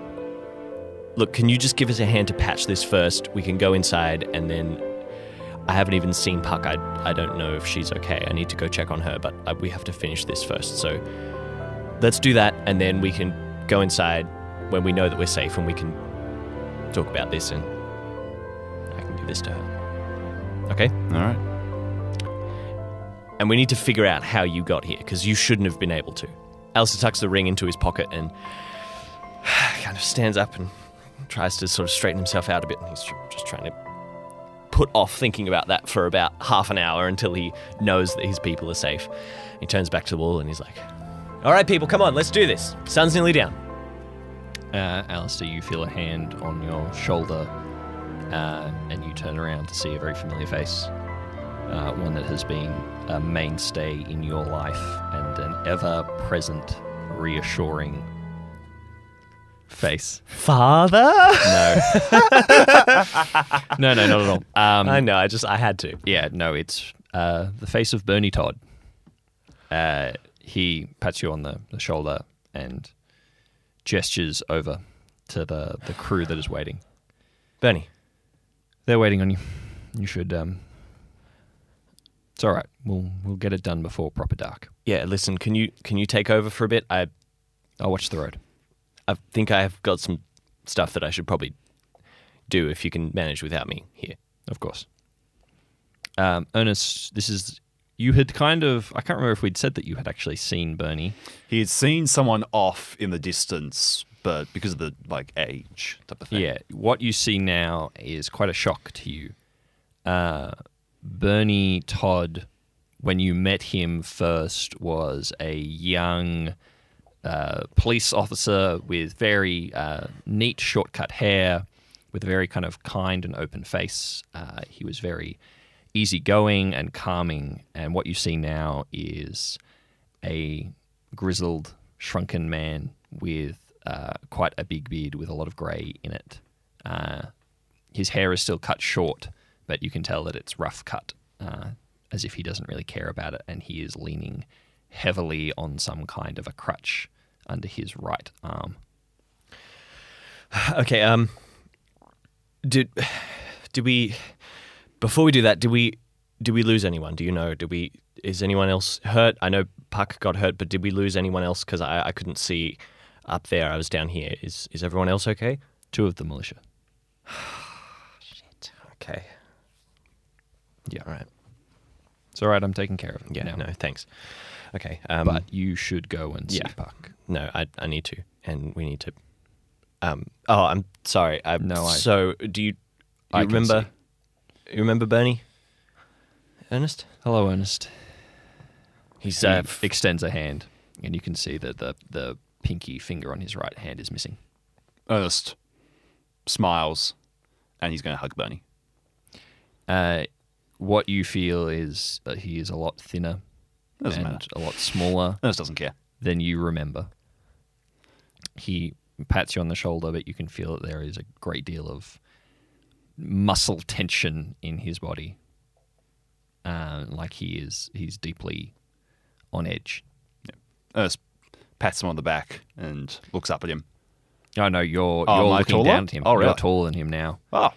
S1: look, can you just give us a hand to patch this first? We can go inside and then. I haven't even seen Puck. I, I don't know if she's okay. I need to go check on her, but uh, we have to finish this first. So let's do that and then we can go inside when we know that we're safe and we can talk about this and I can do this to her. Okay?
S4: All right.
S1: And we need to figure out how you got here because you shouldn't have been able to. Alistair tucks the ring into his pocket and kind of stands up and tries to sort of straighten himself out a bit and he's just trying to put off thinking about that for about half an hour until he knows that his people are safe. He turns back to the wall and he's like, All right, people, come on, let's do this. Sun's nearly down.
S2: Uh, Alistair, you feel a hand on your shoulder, uh, and you turn around to see a very familiar face. Uh, one that has been a mainstay in your life and an ever present, reassuring face.
S1: Father?
S2: No. no, no, not at all. Um,
S1: I know, I just, I had to.
S2: Yeah, no, it's uh, the face of Bernie Todd. Uh, he pats you on the, the shoulder and gestures over to the, the crew that is waiting.
S1: Bernie,
S2: They're waiting on you. You should. Um, it's all right. We'll we'll get it done before proper dark.
S1: yeah, listen, can you can you take over for a bit? I
S2: I'll watch the road.
S1: I think I have got some stuff that I should probably do if you can manage without me here.
S2: Of course. Um, Ernest, this is you had kind of. I can't remember if we'd said that you had actually seen Bernie.
S3: He had seen someone off in the distance, but because of the like age type of thing.
S2: Yeah, what you see now is quite a shock to you. Uh, Bernie Todd, when you met him first, was a young uh, police officer with very uh, neat, shortcut hair, with a very kind of kind and open face. Uh, he was very easygoing and calming, and what you see now is a grizzled, shrunken man with uh, quite a big beard with a lot of grey in it. Uh, his hair is still cut short, but you can tell that it's rough cut, uh, as if he doesn't really care about it, and he is leaning heavily on some kind of a crutch under his right arm.
S1: Okay. Um. Did did we before we do that? do we did we lose anyone? Do you know? Did we? Is anyone else hurt? I know Puck got hurt, but did we lose anyone else? Because I, I couldn't see up there. I was down here. Is is everyone else okay?
S2: Two of the militia. Shit.
S1: Okay.
S2: Yeah.
S1: All right.
S2: It's all right. I'm taking care of it.
S1: Yeah.
S2: now.
S1: No. Thanks. Okay. Um,
S2: but you should go and see
S1: yeah.
S2: Puck.
S1: no, I I need to, and we need to. Um. Oh, I'm sorry. I,
S2: No, I-
S1: So do you?
S2: I
S1: You
S2: can
S1: remember? You remember Bernie? Ernest?
S2: Hello, Ernest.
S1: He's
S2: He
S1: uh, f-
S2: extends a hand, and you can see that the the pinky finger on his right hand is missing.
S3: Ernest smiles, and he's going to hug Bernie.
S2: Uh, what you feel is that he is a lot thinner
S3: Doesn't
S2: and
S3: matter.
S2: a lot smaller
S3: Ernest doesn't care.
S2: than you remember. He pats you on the shoulder, but you can feel that there is a great deal of muscle tension in his body. Uh, like he is, he's deeply on edge.
S3: Ernest pats him on the back and looks up at him.
S2: Oh know you're
S3: Oh,
S2: you're
S3: am I
S2: looking
S3: taller?
S2: down to him.
S3: Oh,
S2: You're taller than him now.
S3: Oh,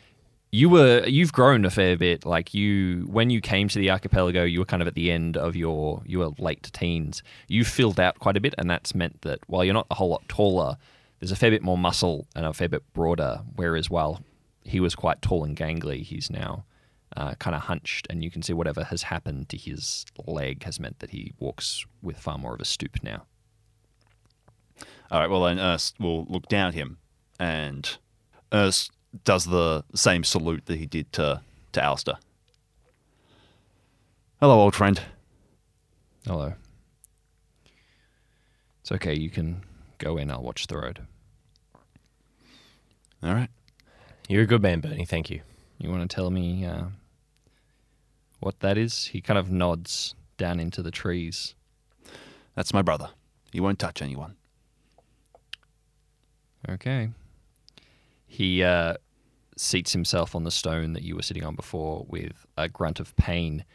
S2: You were you've grown a fair bit. Like you when you came to the archipelago, you were kind of at the end of your you were late teens. You filled out quite a bit, and that's meant that while you're not a whole lot taller, there's a fair bit more muscle and a fair bit broader. Whereas while he was quite tall and gangly, he's now uh, kind of hunched, and you can see whatever has happened to his leg has meant that he walks with far more of a stoop now.
S3: all right. Well, then will look down at him, and Ernest does the same salute that he did to to Alistair. Hello, old friend.
S2: Hello. It's okay. You can go in. I'll watch the road.
S3: All right.
S1: you're a good man, Bernie. Thank you.
S2: You want to tell me uh, what that is? He kind of nods down into the trees.
S3: That's my brother. He won't touch anyone.
S2: Okay. He uh, seats himself on the stone that you were sitting on before with a grunt of pain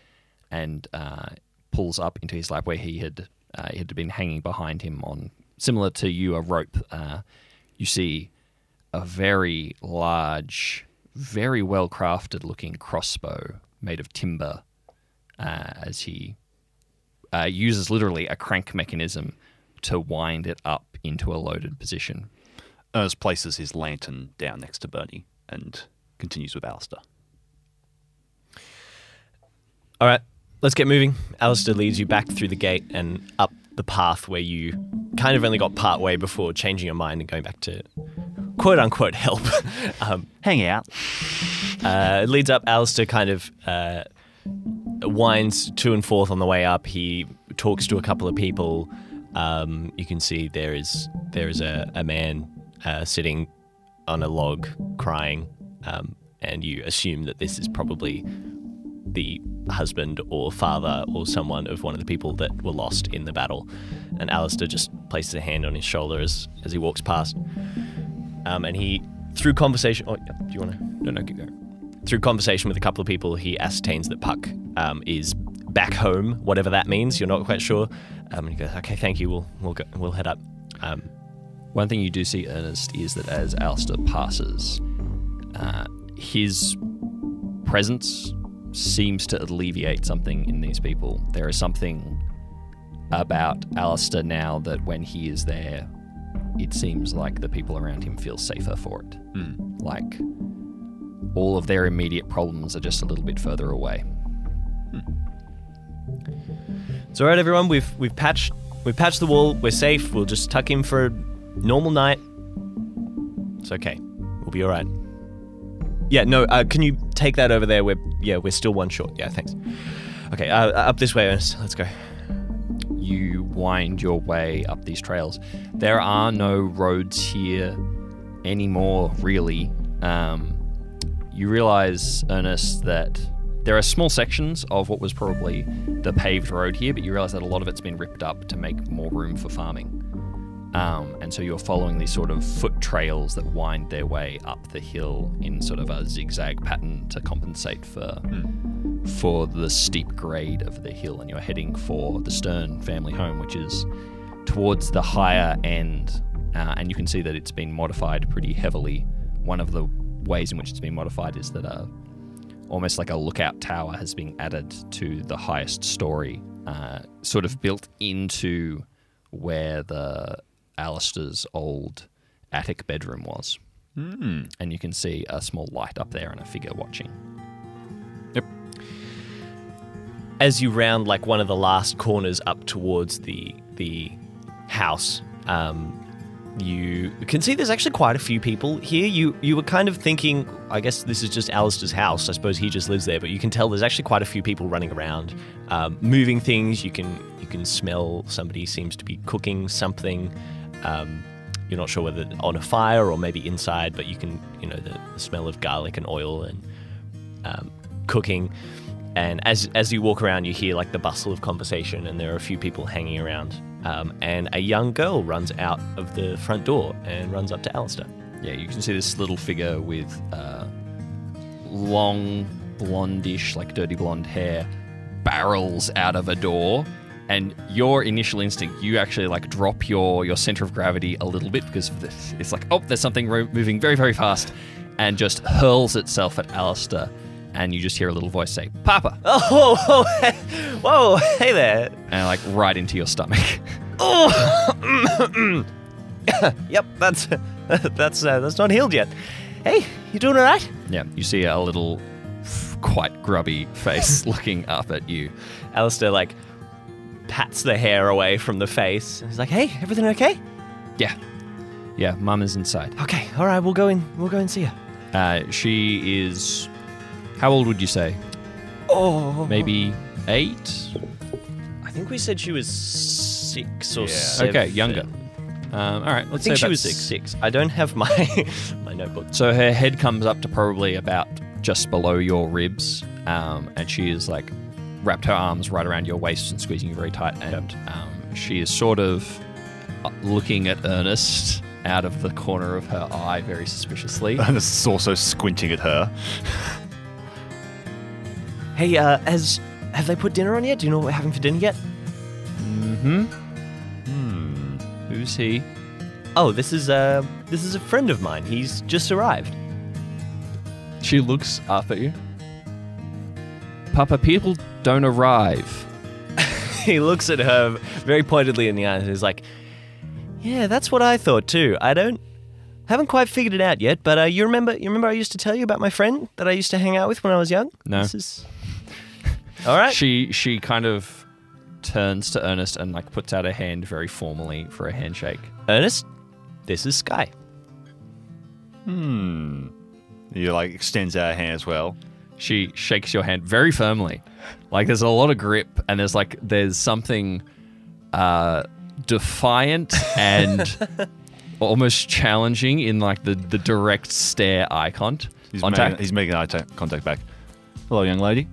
S2: and uh, pulls up into his lap where he had uh, had been hanging behind him on similar to you a rope. Uh, you see a very large, very well crafted looking crossbow made of timber uh, as he uh, uses literally a crank mechanism to wind it up into a loaded position.
S3: Ernest places his lantern down next to Bernie and continues with Alistair.
S1: All right, let's get moving. Alistair leads you back through the gate and up the path where you kind of only got part way before changing your mind and going back to quote unquote help. um,
S3: Hang out.
S1: uh, it leads up. Alistair kind of uh, winds to and forth on the way up. He talks to a couple of people. Um, you can see there is there is a, a man uh, sitting on a log crying, um, and you assume that this is probably the husband or father or someone of one of the people that were lost in the battle. And Alistair just places a hand on his shoulder as, as he walks past. Um, and he, through conversation, oh, yeah, do you want to?
S2: No, no, keep going.
S1: Through conversation with a couple of people, he ascertains that Puck um, is back home, whatever that means. You're not quite sure. Um, and he goes, "Okay, thank you. We'll we'll go, we'll head up." Um,
S2: One thing you do see, Ernest, is that as Alistair passes, uh, his presence seems to alleviate something in these people. There is something about Alistair now that when he is there, it seems like the people around him feel safer for it. Like all of their immediate problems are just a little bit further away.
S1: it's all right, everyone. We've we've patched we've patched the wall. We're safe. We'll just tuck in for a normal night. It's okay. We'll be all right. Yeah. No. Uh, can you take that over there? We're yeah. We're still one short. Yeah. Thanks. Okay. Uh, up this way, Ernest. Let's go.
S2: you wind your way up these trails. There are no roads here anymore, really. Um, you realize, Ernest, that there are small sections of what was probably the paved road here, but you realize that a lot of it's been ripped up to make more room for farming. Um, and so you're following these sort of foot trails that wind their way up the hill in sort of a zigzag pattern to compensate for for the steep grade of the hill. And you're heading for the Stern family home, which is towards the higher end. Uh, and you can see that it's been modified pretty heavily. One of the ways in which it's been modified is that a almost like a lookout tower has been added to the highest story, uh, sort of built into where the Alistair's old attic bedroom was.
S3: Hmm.
S2: And you can see a small light up there and a figure watching. Yep.
S1: As you round like one of the last corners up towards the the house, um, you can see there's actually quite a few people here. You you were kind of thinking, I guess this is just Alistair's house. I suppose he just lives there, but you can tell there's actually quite a few people running around, um, moving things. You can you can smell somebody seems to be cooking something. Um, you're not sure whether on a fire or maybe inside, but you can you know the, the smell of garlic and oil and um, cooking. And as as you walk around, you hear like the bustle of conversation, and there are a few people hanging around. Um, and a young girl runs out of the front door and runs up to Alistair.
S2: Yeah, you can see this little figure with uh, long, blondish, like dirty blonde hair, barrels out of a door. And your initial instinct, you actually like drop your your center of gravity a little bit because. It's like, oh, there's something moving very, very fast, and just hurls itself at Alistair. And you just hear a little voice say, "Papa,"
S1: Oh, oh hey, whoa, hey there.
S2: and like right into your stomach.
S1: oh, Yep, that's that's uh, that's not healed yet. Hey, you doing all right?
S2: yeah, you see a little, quite grubby face looking up at you.
S1: Alistair like pats the hair away from the face. He's like, "Hey, everything okay?
S2: Yeah, yeah, Mum is inside.
S1: Okay, all right, we'll go in. We'll go and see her."
S2: Uh, she is. How old would you say?
S1: Oh,
S2: Maybe eight?
S1: I think we said she was six or
S3: Yeah.
S1: seven.
S2: Okay, younger. Um, all right,
S1: I
S2: let's
S1: think
S2: say
S1: she was
S2: six.
S1: six. I don't have my my notebook.
S2: So her head comes up to probably about just below your ribs, um, and she is like wrapped her arms right around your waist and squeezing you very tight. And um, she is sort of uh, looking at Ernest out of the corner of her eye very suspiciously.
S3: And it's also squinting at her.
S1: Hey, uh, has have they put dinner on yet? Do you know what we're having for dinner yet?
S2: mm-hmm. Hmm who's he?
S1: Oh, this is uh this is a friend of mine. He's just arrived.
S2: She looks up at you. Papa, people don't arrive.
S1: he looks at her very pointedly in the eyes and is like, "Yeah, that's what I thought too. I don't haven't quite figured it out yet, but uh, you remember you remember I used to tell you about my friend that I used to hang out with when I was young?
S2: No.
S1: This is All right.
S2: She she kind of turns to Ernest and like puts out a hand very formally for a handshake.
S1: Ernest, this is Sky.
S3: Hmm. You like extends out a hand as well.
S2: She shakes your hand very firmly. Like there's a lot of grip and there's like there's something uh defiant and almost challenging in like the the direct stare eye cont-
S3: He's
S2: contact.
S3: making, he's making eye ta- contact back. Hello, young lady.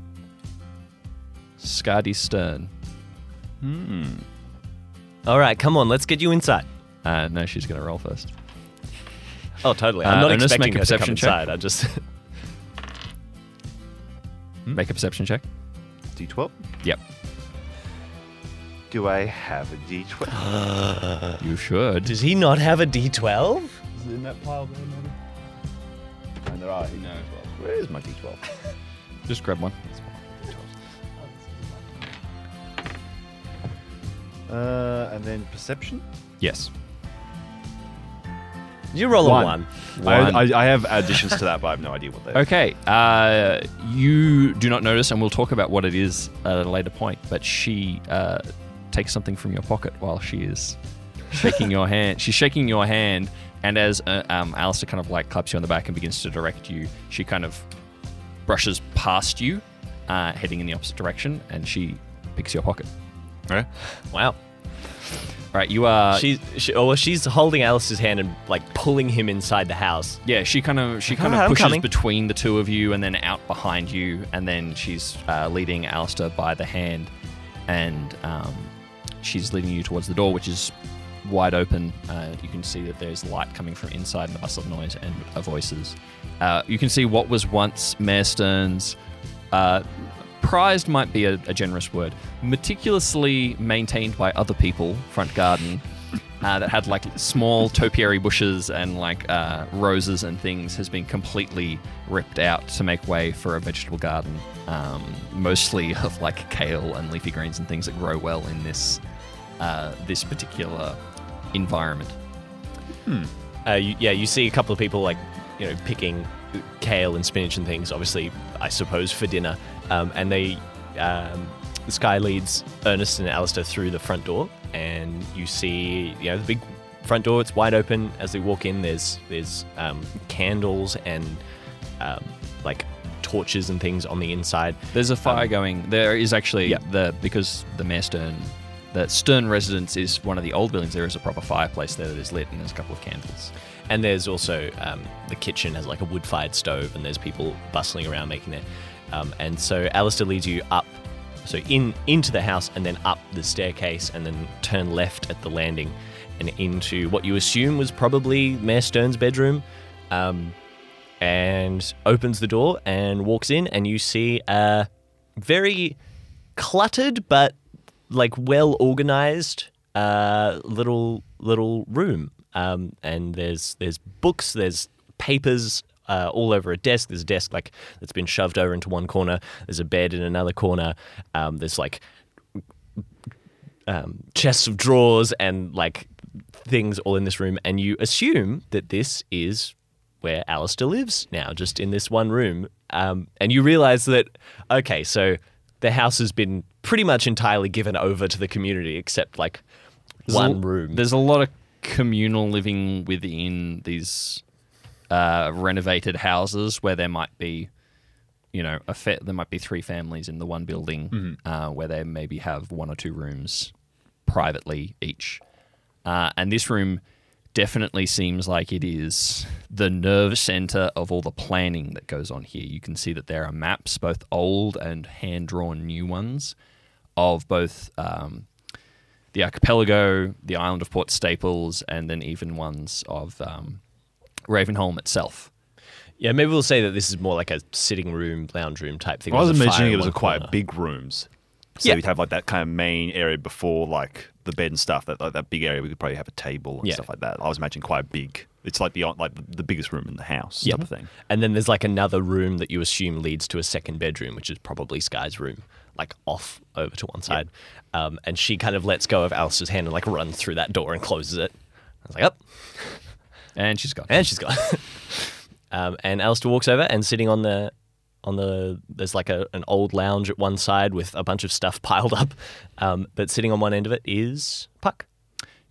S2: Scotty Stern. Hmm.
S1: All right, come on, let's get you inside.
S2: Uh, no, she's gonna roll first.
S1: Oh, totally.
S2: Uh,
S1: I'm not
S2: Ernest,
S1: expecting
S2: make a
S1: her to come
S2: perception check.
S1: inside. I just
S2: Make a perception check.
S3: D12.
S2: Yep.
S3: Do I have a D12?
S2: You should.
S1: Does he not have a D12?
S3: Is it in that pile there, maybe? And there are. He No. Where is my D12?
S2: Just grab one.
S3: Uh, and then perception.
S2: Yes.
S1: You roll a
S3: One.
S1: one.
S2: One.
S3: I, I, I have additions to that, but I have no idea what they are.
S2: Okay. Uh, you do not notice, and we'll talk about what it is at a later point. But she uh, takes something from your pocket while she is shaking your hand. She's shaking your hand, and as uh, um, Alistair kind of like claps you on the back and begins to direct you, she kind of brushes past you, uh, heading in the opposite direction, and she picks your pocket.
S3: Okay.
S1: Wow.
S2: All right, you are.
S1: she's she, oh, well, she's holding Alice's hand and like pulling him inside the house.
S2: Yeah, she kind of she kind of
S1: I'm
S2: pushes
S1: coming."
S2: between the two of you and then out behind you, and then she's uh, leading Alistair by the hand, and um, she's leading you towards the door, which is wide open. Uh, you can see that there's light coming from inside and the bustle of noise and uh, voices. Uh, you can see what was once Mayor Stern's uh, prized might be a, a generous word, meticulously maintained by other people front garden uh, that had like small topiary bushes and like uh, roses and things has been completely ripped out to make way for a vegetable garden, um, mostly of like kale and leafy greens and things that grow well in this uh, this particular environment.
S1: Uh, you, yeah, you see a couple of people like you know picking kale and spinach and things. Obviously, I suppose for dinner. Um, and they, um, Sky leads Ernest and Alistair through the front door, and you see you know the big front door. It's wide open. As they walk in, there's there's um, candles and um, like torches and things on the inside.
S2: There's a fire going. There is actually
S1: Yeah.
S2: the because the Mayor Stern, the Stern residence is one of the old buildings. There is a proper fireplace there that is lit, and there's a couple of candles.
S1: And there's also um, the kitchen has like a wood fired stove, and there's people bustling around making it. Um, and so Alistair leads you up, so in into the house, and then up the staircase, and then turn left at the landing, and into what you assume was probably Mayor Stern's bedroom. Um, and opens the door and walks in, and you see a very cluttered but like well organized uh, little little room. Um, and there's there's books, there's papers uh, all over a desk. There's a desk like that's been shoved over into one corner. There's a bed in another corner. Um, there's like um, chests of drawers and like things all in this room, and you assume that this is where Alistair lives now, just in this one room. Um, and you realize that okay, so the house has been pretty much entirely given over to the community, except like one
S2: a,
S1: room.
S2: There's a lot of communal living within these uh, renovated houses where there might be, you know, a fa- there might be three families in the one building uh, where they maybe have one or two rooms privately each. Uh, and this room definitely seems like it is the nerve center of all the planning that goes on here. You can see that there are maps, both old and hand drawn new ones, of both um, the archipelago, the island of Port Staples, and then even ones of um, Ravenholm itself.
S1: yeah, maybe we'll say that this is more like a sitting room, lounge room type thing.
S3: I was
S1: with a fire
S3: imagining it was a quite
S1: corner.
S3: big rooms. So
S1: Yeah.
S3: you'd have like that kind of main area before like the bed and stuff. That like that big area we could probably have a table and
S1: Yeah.
S3: stuff like that. I was imagining quite big. It's like the like the, the biggest room in the house
S1: Yep.
S3: type of thing.
S1: And then there's like another room that you assume leads to a second bedroom, which is probably Sky's room, like off over to one side. Um, and she kind of lets go of Alice's hand and like runs through that door and closes it. I was like, up.
S2: And she's gone.
S1: And she's gone. um, and Alistair walks over and sitting on the on the there's like a, an old lounge at one side with a bunch of stuff piled up. Um, but sitting on one end of it is Puck.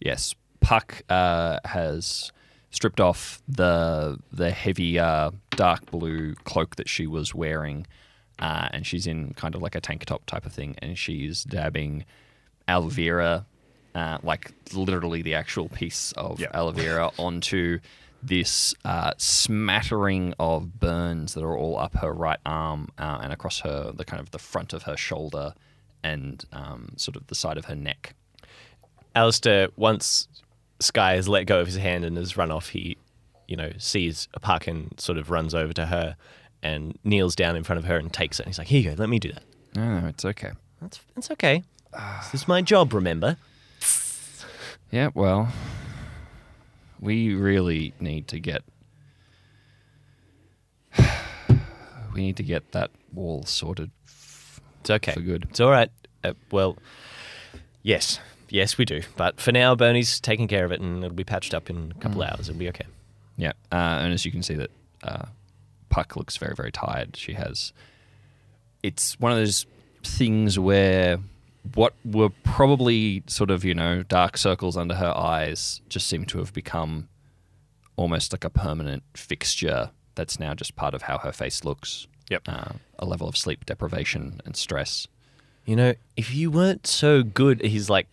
S2: Yes, Puck uh, has stripped off the the heavy uh, dark blue cloak that she was wearing, uh, and she's in kind of like a tank top type of thing, and she's dabbing aloe vera, uh, like literally the actual piece of
S3: Yeah.
S2: aloe vera onto this uh, smattering of burns that are all up her right arm uh, and across her the kind of the front of her shoulder and um, sort of the side of her neck.
S1: Alistair, once Sky has let go of his hand and has run off, he, you know, sees and sort of runs over to her and kneels down in front of her and takes it. And he's like, "Here you go, let me do that."
S2: No, it's okay.
S1: That's that's okay. this is my job, remember?
S2: Yeah, well, we really need to get. we need to get that wall sorted.
S1: It's okay.
S2: For good.
S1: It's all right. Uh, well, yes, yes, we do. But for now, Bernie's taking care of it, and it'll be patched up in a couple hours. It'll be okay.
S2: Yeah, uh, and as you can see, that uh, Puck looks very, very tired. She has. It's one of those things where what were probably sort of you know dark circles under her eyes just seem to have become almost like a permanent fixture. That's now just part of how her face looks.
S3: Yep.
S2: Uh, a level of sleep deprivation and stress.
S1: You know, if you weren't so good, he's like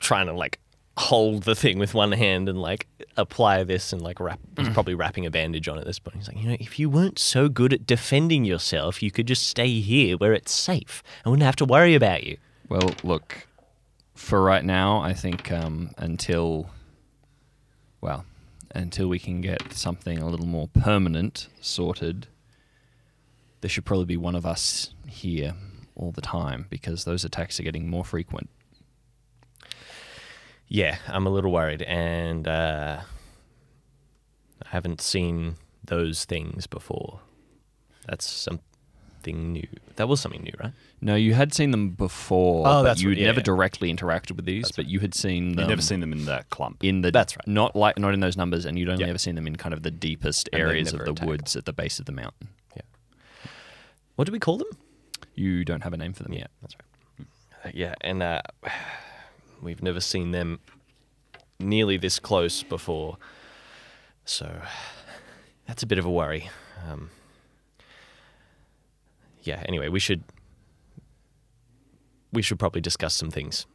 S1: trying to like hold the thing with one hand and like apply this and like wrap. He's probably wrapping a bandage on at this point. He's like, you know, if you weren't so good at defending yourself, you could just stay here where it's safe. I wouldn't have to worry about you.
S2: Well, look, for right now, I think um, until, well, until we can get something a little more permanent sorted, there should probably be one of us here all the time because those attacks are getting more frequent.
S1: Yeah, I'm a little worried, and uh, I haven't seen those things before. That's something new. That was something new, right?
S2: No, you had seen them before,
S1: Oh,
S2: but
S1: that's
S2: you
S1: right.
S2: had
S1: Yeah,
S2: never
S1: yeah.
S2: directly interacted with these, but you had seen them.
S3: You've never seen them in that clump.
S2: in the
S1: That's right.
S2: not like not in those numbers, and you'd only
S1: Yeah.
S2: ever seen them in kind of the deepest
S1: And
S2: areas of the
S1: attacked.
S2: woods at the base of the mountain. Yeah.
S1: What do we call them?
S2: You don't have a name for them yet.
S1: That's right. Yeah, and uh, we've never seen them nearly this close before, so that's a bit of a worry. Um, yeah. Anyway, we should we should probably discuss some things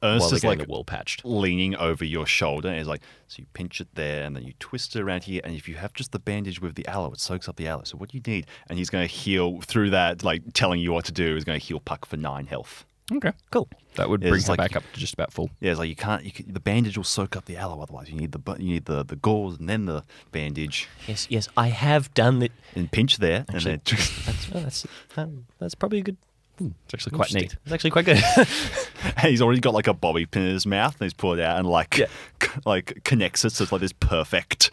S1: they're
S3: is like
S1: wall patched.
S3: leaning over your shoulder and is like, so you pinch it there and then you twist it around here. And if you have just the bandage with the aloe, it soaks up the aloe. So what do you need? And he's going to heal through that, like telling you what to do. He's going to heal Puck for nine health.
S2: Okay,
S1: Cool.
S2: that would
S3: Yeah,
S2: bring
S3: it's
S2: her
S3: like-
S2: back up to just about full.
S3: Yeah, it's like you can't. You can, the bandage will soak up the aloe. Otherwise, you need the you need the the gauze and then the bandage
S1: Yes, yes, I have done it.
S3: and pinch there
S1: Actually,
S3: and then.
S1: That's oh, that's um, that's probably a good.
S2: It's actually quite neat.
S1: It's actually quite good.
S3: And he's already got like a bobby pin in his mouth, and he's pulled it out and like,
S1: Yeah.
S3: c- like connects it so it's like this perfect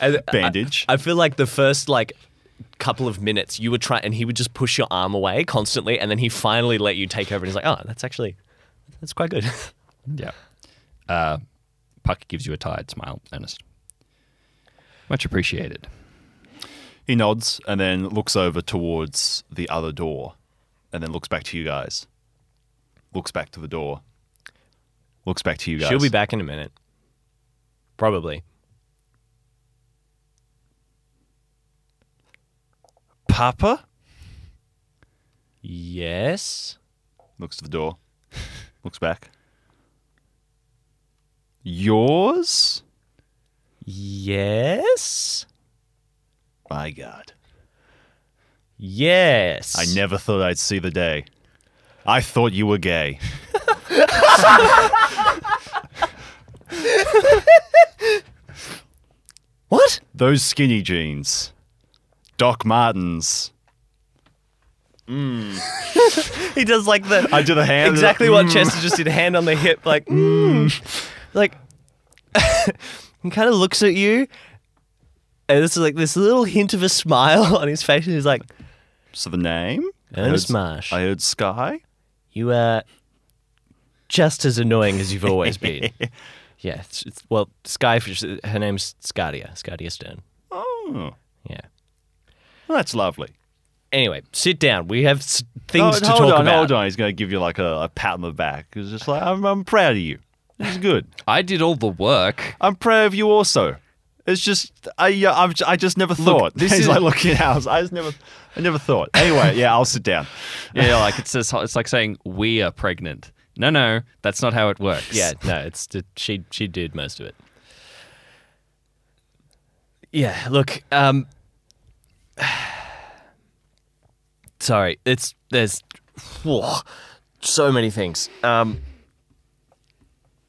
S1: And I-
S3: bandage.
S1: I, feel like the first like couple of minutes you would try and he would just push your arm away constantly and then he finally let you take over and he's like, Oh, that's actually that's quite good.
S2: Yeah. Uh, Puck gives you a tired smile, Ernest. Much appreciated.
S3: he nods and then looks over towards the other door, and then looks back to you guys. Looks back to the door. Looks back to you guys.
S1: She'll be back in a minute. Probably.
S3: Papa
S1: Yes.
S3: looks to the door. looks back. Yours?
S1: Yes.
S3: My God.
S1: Yes.
S3: I never thought I'd see the day. I thought you were gay.
S1: What?
S3: Those skinny jeans. Doc Martens. Mm.
S1: He does like the
S3: I do the hand.
S1: exactly what mm. Chester just did, hand on the hip, like, mm. mm. like, he kind of looks at you, and this is like this little hint of a smile on his face, and he's like,
S3: So the name? I
S1: Ernest
S3: heard-
S1: Marsh.
S3: I heard Sky.
S1: "You are just as annoying as you've always been." yeah, it's, it's, well, Skyfish. Her name's Scardia, Scardia Stern.
S3: Oh,
S1: Yeah.
S3: Well, that's lovely.
S1: Anyway, sit down. We have s- things
S3: Oh,
S1: to
S3: hold
S1: talk
S3: on,
S1: about.
S3: hold on. He's going to give you like a, a pat on the back. He's just like, I'm, I'm proud of you. This is good.
S2: I did all the work.
S3: I'm proud of you also. It's just I uh, I've, j- I just never thought.
S2: this
S3: He's
S2: is-
S3: like looking at house. I just never I never thought. Anyway, yeah, I'll sit down.
S2: Yeah, like it's just, it's like saying we are pregnant. No, no, that's not how it works.
S1: Yeah, no, it's she she did most of it. Yeah, look, um Sorry, it's there's whoa, so many things. Um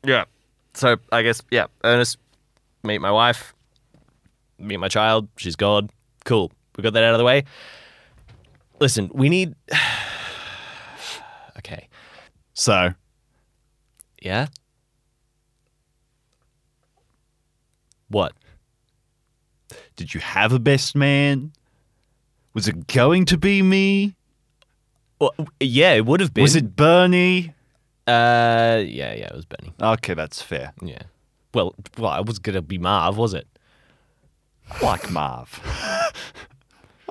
S1: Yeah. So I guess yeah, Ernest meet my wife, meet my child, she's gone. Cool. We got that out of the way. Listen, we need Okay.
S3: So
S1: Yeah? What?
S3: Did you have a best man? Was it going to be me?
S1: Well, yeah, it would have been.
S3: Was it Bernie?
S1: Uh, yeah, yeah, it was Bernie.
S3: Okay, that's fair.
S1: Yeah. Well, well, it was gonna be Marv, was it?
S3: Like Marv.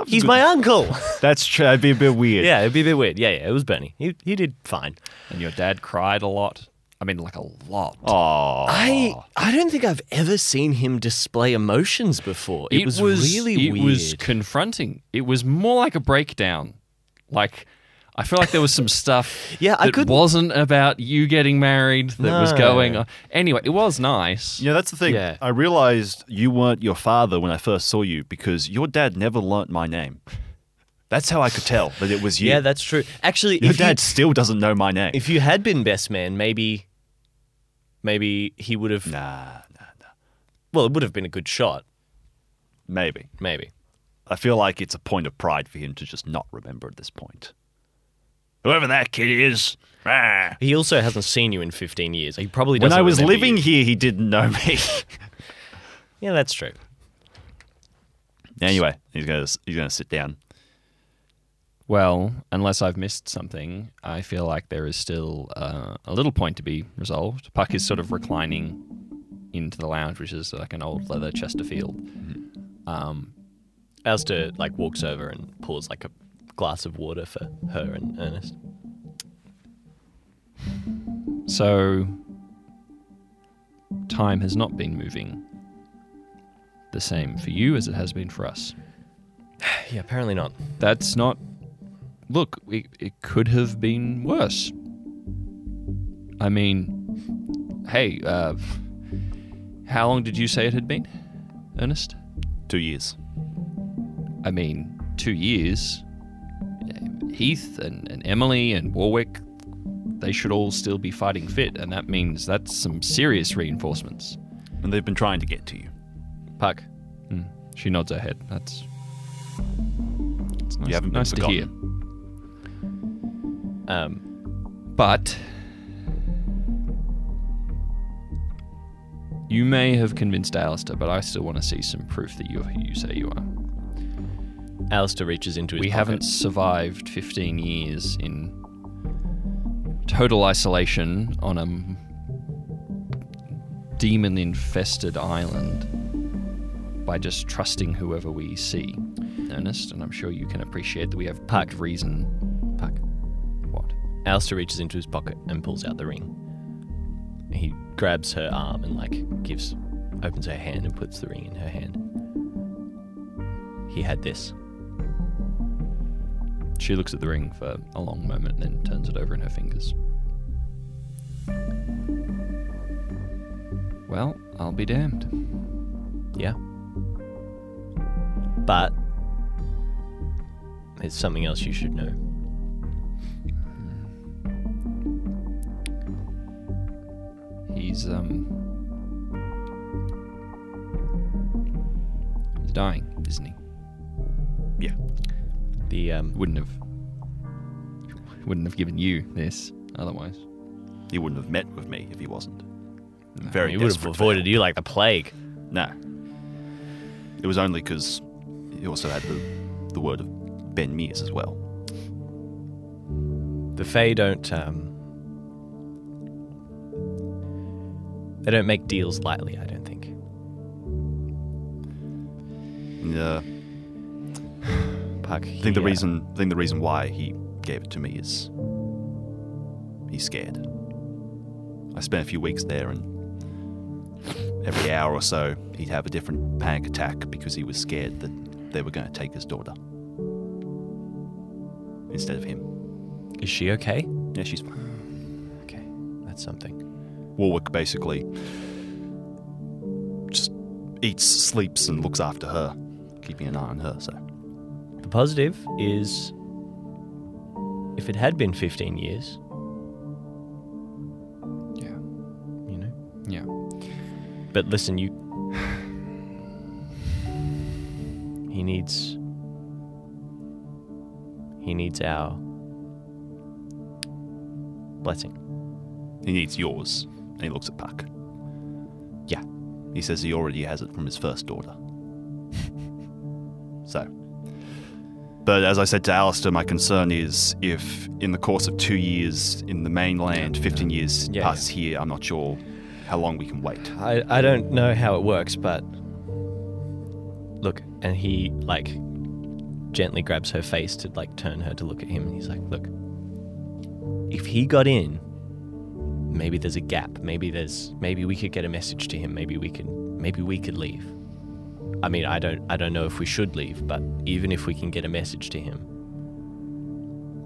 S1: He's my uncle.
S3: That's true. That'd be a bit weird.
S1: yeah, it'd be a bit weird. Yeah, yeah, it was Bernie. He he did fine.
S2: And your dad cried a lot. I mean, like a lot.
S3: Oh,
S1: I I don't think I've ever seen him display emotions before. It, was, really weird.
S2: it
S1: weird.
S2: was confronting. It was more like a breakdown. Like I feel like there was some stuff
S1: Yeah, I couldn't-
S2: wasn't about you getting married that was going on. Anyway, it was nice.
S3: Yeah, that's the thing.
S1: Yeah.
S3: I realized you weren't your father when I first saw you because your dad never learnt my name. That's how I could tell that it was you.
S1: Yeah, that's true. Actually,
S3: Your
S1: if you-
S3: dad still doesn't know my name.
S1: if you had been best man, maybe, maybe he would have.
S3: nah, nah, nah.
S1: Well, it would have been a good shot.
S3: Maybe.
S1: Maybe.
S3: I feel like it's a point of pride for him to just not remember at this point. Whoever that kid is. ah.
S1: He also hasn't seen you in 15 years. He probably
S3: When
S1: doesn't.
S3: I was living
S1: you.
S3: here, he didn't know me.
S1: Yeah, that's true.
S3: anyway, he's gonna he's gonna sit down.
S2: Well, unless I've missed something, I feel like there is still uh, a little point to be resolved. Puck is sort of reclining into the lounge, which is like an old leather Chesterfield. Um,
S1: Alistair like walks over and pours like a glass of water for her and Ernest.
S2: so, time has not been moving the same for you as it has been for us.
S1: Yeah, apparently not.
S2: That's not. Look, it, it could have been worse. I mean, hey, uh, how long did you say it had been, Ernest?
S3: Two years.
S2: I mean, two years. Heath and, and Emily and Warwick, they should all still be fighting fit, and that means that's some serious reinforcements.
S3: And they've been trying to get to you.
S1: Puck.
S2: Hmm. She nods her head. That's. nice,
S3: You haven't been
S2: nice to hear.
S1: Um,
S2: But you may have convinced Alistair, but I still want to see some proof that you're who you say you are.
S1: Alistair reaches into his
S2: we
S1: pocket.
S2: haven't survived 15 years in total isolation on a demon infested island by just trusting whoever we see. Ernest, and I'm sure you can appreciate that we have
S1: Puck.
S2: good reason.
S1: Alistair reaches into his pocket and pulls out the ring. He grabs her arm and like gives, opens her hand and puts the ring in her hand. He had this.
S2: She looks at the ring for a long moment and then turns it over in her fingers. Well, I'll be damned.
S1: Yeah. But there's something else you should know.
S2: He's, um. He's dying, isn't he?
S3: Yeah.
S1: The um,
S2: Wouldn't have. Wouldn't have given you this otherwise.
S3: He wouldn't have met with me if he wasn't.
S2: No,
S3: Very
S1: he would have avoided
S3: help.
S1: you like the plague.
S3: No. It was only because he also had the, the word of Ben Mears as well.
S1: The Fae don't um, they don't make deals lightly. I don't think.
S3: Yeah.
S1: Puck.
S3: I think the reason I think the reason why he gave it to me is he's scared. I spent a few weeks there and every hour or so he'd have a different panic attack because he was scared that they were going to take his daughter instead of him.
S1: is she okay?
S3: Yeah, she's fine.
S1: Okay, that's something.
S3: Warwick basically just eats, sleeps, and looks after her, keeping an eye on her. So
S1: The positive is, if it had been 15 years,
S2: Yeah.
S1: you know.
S2: Yeah.
S1: But listen, you. He needs. He needs our blessing.
S3: he needs yours, and he looks at Puck.
S1: Yeah.
S3: He says he already has it from his first daughter. so. But as I said to Alistair, my concern is if in the course of two years in the mainland, 15 years
S1: Yeah,
S3: passes here, I'm not sure how long we can wait.
S1: I, I don't know how it works, but look, and he like gently grabs her face to like turn her to look at him, and he's like, "Look, if he got in, maybe there's a gap. Maybe there's maybe we could get a message to him. Maybe we can maybe we could leave. I mean, I don't I don't know if we should leave, but even if we can get a message to him,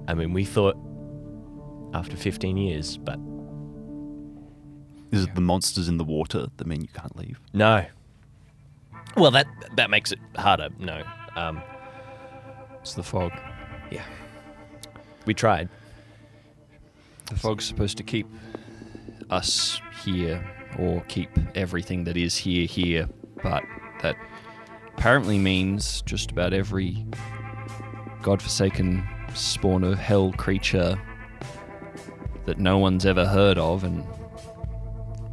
S1: I mean, we thought after 15 years, but
S3: Is it the monsters in the water that mean you can't leave?
S1: No. Well, that that makes it harder. No. Um,
S2: It's the fog.
S1: Yeah. We tried.
S2: The fog's supposed to keep us here, or keep everything that is here here, but that apparently means just about every godforsaken spawn of hell creature that no one's ever heard of, and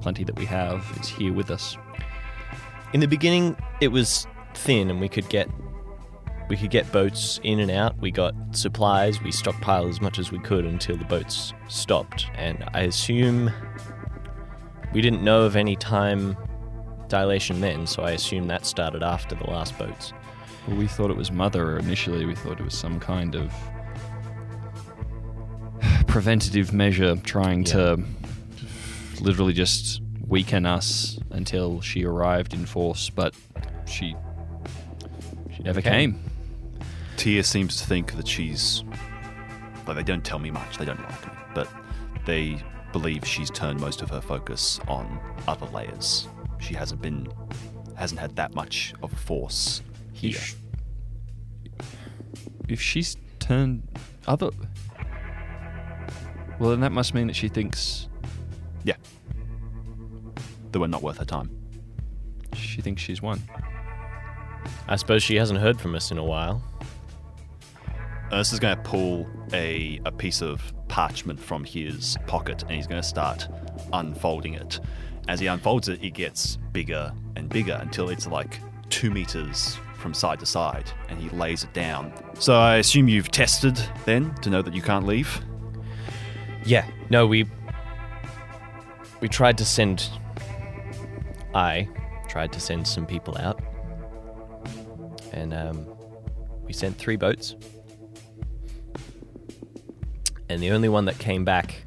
S2: plenty that we have, is here with us.
S1: In the beginning, it was thin, and we could get we could get boats in and out. We got supplies. We stockpiled as much as we could until the boats stopped. And I assume we didn't know of any time dilation then, so I assume that started after the last boats.
S2: Well, we thought it was Mother initially. We thought it was some kind of preventative measure trying to literally just weaken us until she arrived in force, but she she never
S1: came.
S2: came.
S3: Tia seems to think that she's. Like, they don't tell me much, they don't like me, but they believe she's turned most of her focus on other layers. She hasn't been. hasn't had that much of a force here.
S2: If, if she's turned other Well, then that must mean that she thinks
S3: Yeah. That we're not worth her time.
S2: she thinks she's won.
S1: I suppose she hasn't heard from us in a while.
S3: Ernest is going to pull a, a piece of parchment from his pocket and he's going to start unfolding it. As he unfolds it, it gets bigger and bigger until it's like two meters from side to side and he lays it down. So I assume you've tested then to know that you can't leave?
S1: Yeah. No, we we tried to send I tried to send some people out. And um, we sent three boats. And the only one that came back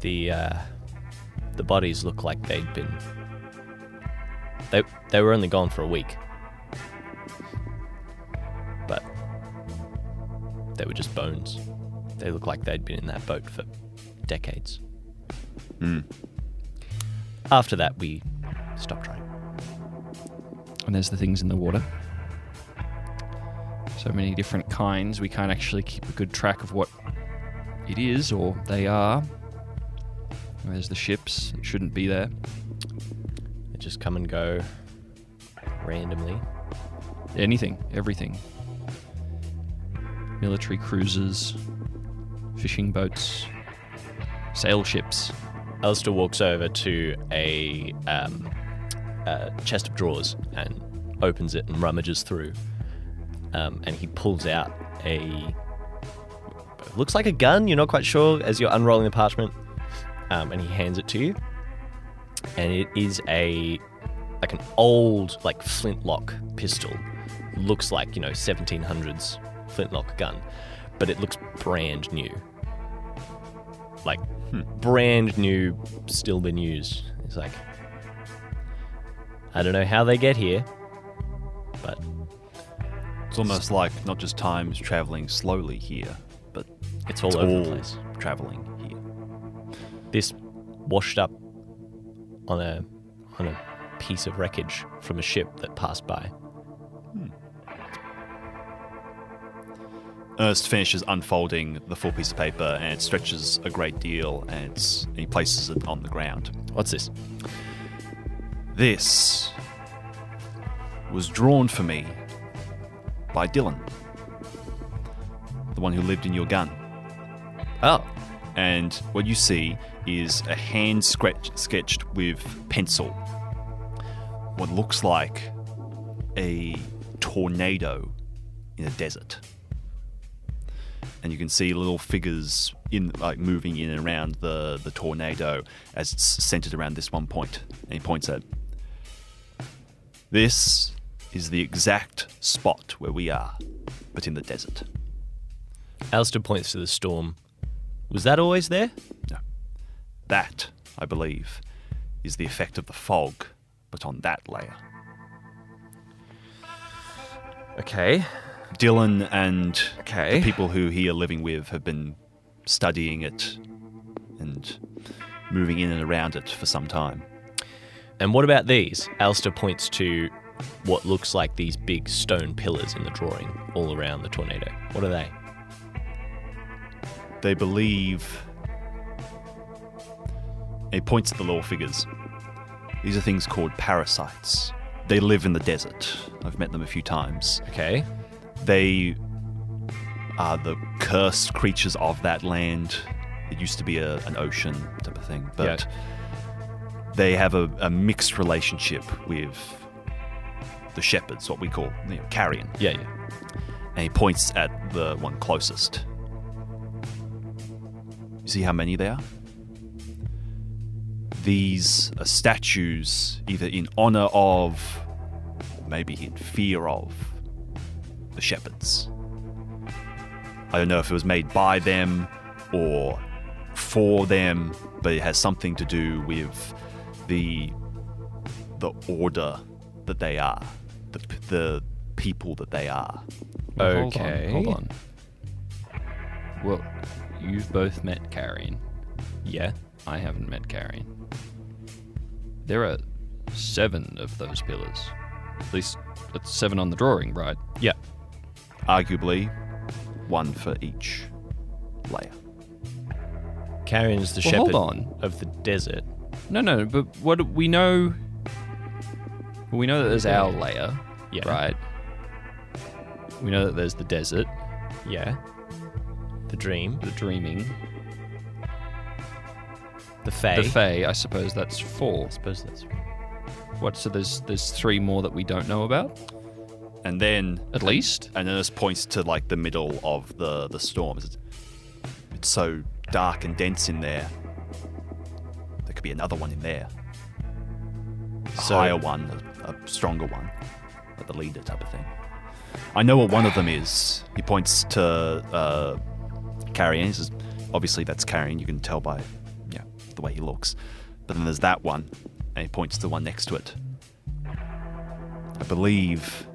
S1: the uh, the bodies looked like they'd been they they were only gone for a week. But they were just bones. They look like they'd been in that boat for decades.
S3: Hmm.
S1: After that, we stopped trying.
S2: And there's the things in the water. So many different kinds. We can't actually keep a good track of what it is or they are. There's the ships. It shouldn't be there.
S1: They just come and go randomly.
S2: Anything, everything. Military cruisers, fishing boats, sail ships.
S1: Alistair walks over to a, um, a chest of drawers and opens it and rummages through. Um, and he pulls out a. Looks like a gun, you're not quite sure as you're unrolling the parchment. Um, and he hands it to you. And it is a. like an old, like flintlock pistol. Looks like, you know, 1700s flintlock gun. But it looks brand new. Like, brand new, still been used. It's like, I don't know how they get here, but
S3: It's almost like not just time's traveling slowly here, but
S1: it's all
S3: it's
S1: over
S3: all
S1: the place.
S3: traveling here.
S1: This washed up on a on a piece of wreckage from a ship that passed by.
S3: Hmm. Ernest finishes unfolding the full piece of paper and it stretches a great deal and, and he places it on the ground.
S1: What's this?
S3: This was drawn for me by Dylan, the one who lived in your gun.
S1: Oh,
S3: And what you see is a hand sketch, sketched with pencil. What looks like a tornado in a desert. And you can see little figures in like moving in and around the, the tornado as it's centered around this one point. And he points at this is the exact spot where we are, but in the desert.
S1: Alistair points to the storm. Was that always there?
S3: No. That, I believe, is the effect of the fog, but on that layer.
S1: Okay.
S3: Dylan and
S1: Okay.
S3: the people who he are living with have been studying it and moving in and around it for some time.
S1: And what about these? Alistair points to what looks like these big stone pillars in the drawing all around the tornado. What are they?
S3: They believe. He points at the little figures. These are things called parasites. They live in the desert. I've met them a few times.
S1: Okay.
S3: They are the cursed creatures of that land. It used to be a, an ocean type of thing, but they have a, a mixed relationship with the shepherds, what we call you know, carrion.
S1: Yeah, yeah.
S3: And he points at the one closest. You see how many there are? These are statues either in honor of, or maybe in fear of, the shepherds. I don't know if it was made by them or for them, but it has something to do with the the order that they are, the the people that they are.
S1: Okay.
S2: Hold on. Hold on. Well, you've both met Carrion.
S1: Yeah.
S2: I haven't met Carrion. There are seven of those pillars. At least that's seven on the drawing, right?
S1: Yeah.
S3: Arguably, one for each layer.
S1: Carrion's the
S2: Well,
S1: shepherd
S2: hold on.
S1: of the desert.
S2: No, no, but what we know. We know that there's our layer,
S1: Yeah.
S2: right? We know that there's the desert,
S1: Yeah. The dream.
S2: the dreaming,
S1: The fae.
S2: the fae. I suppose that's four.
S1: I suppose that's
S2: What? So there's there's three more that we don't know about,
S3: And then
S2: at least.
S3: and then this points to like the middle of the the storm. It's, it's so dark and dense in there. There could be another one in there. A
S1: So-
S3: higher one, a, stronger one, the leader type of thing. I know what one of them is. He points to uh, Carrion. He says, obviously that's Carrion. You can tell by yeah the way he looks. But then there's that one, and he points to the one next to it. I believe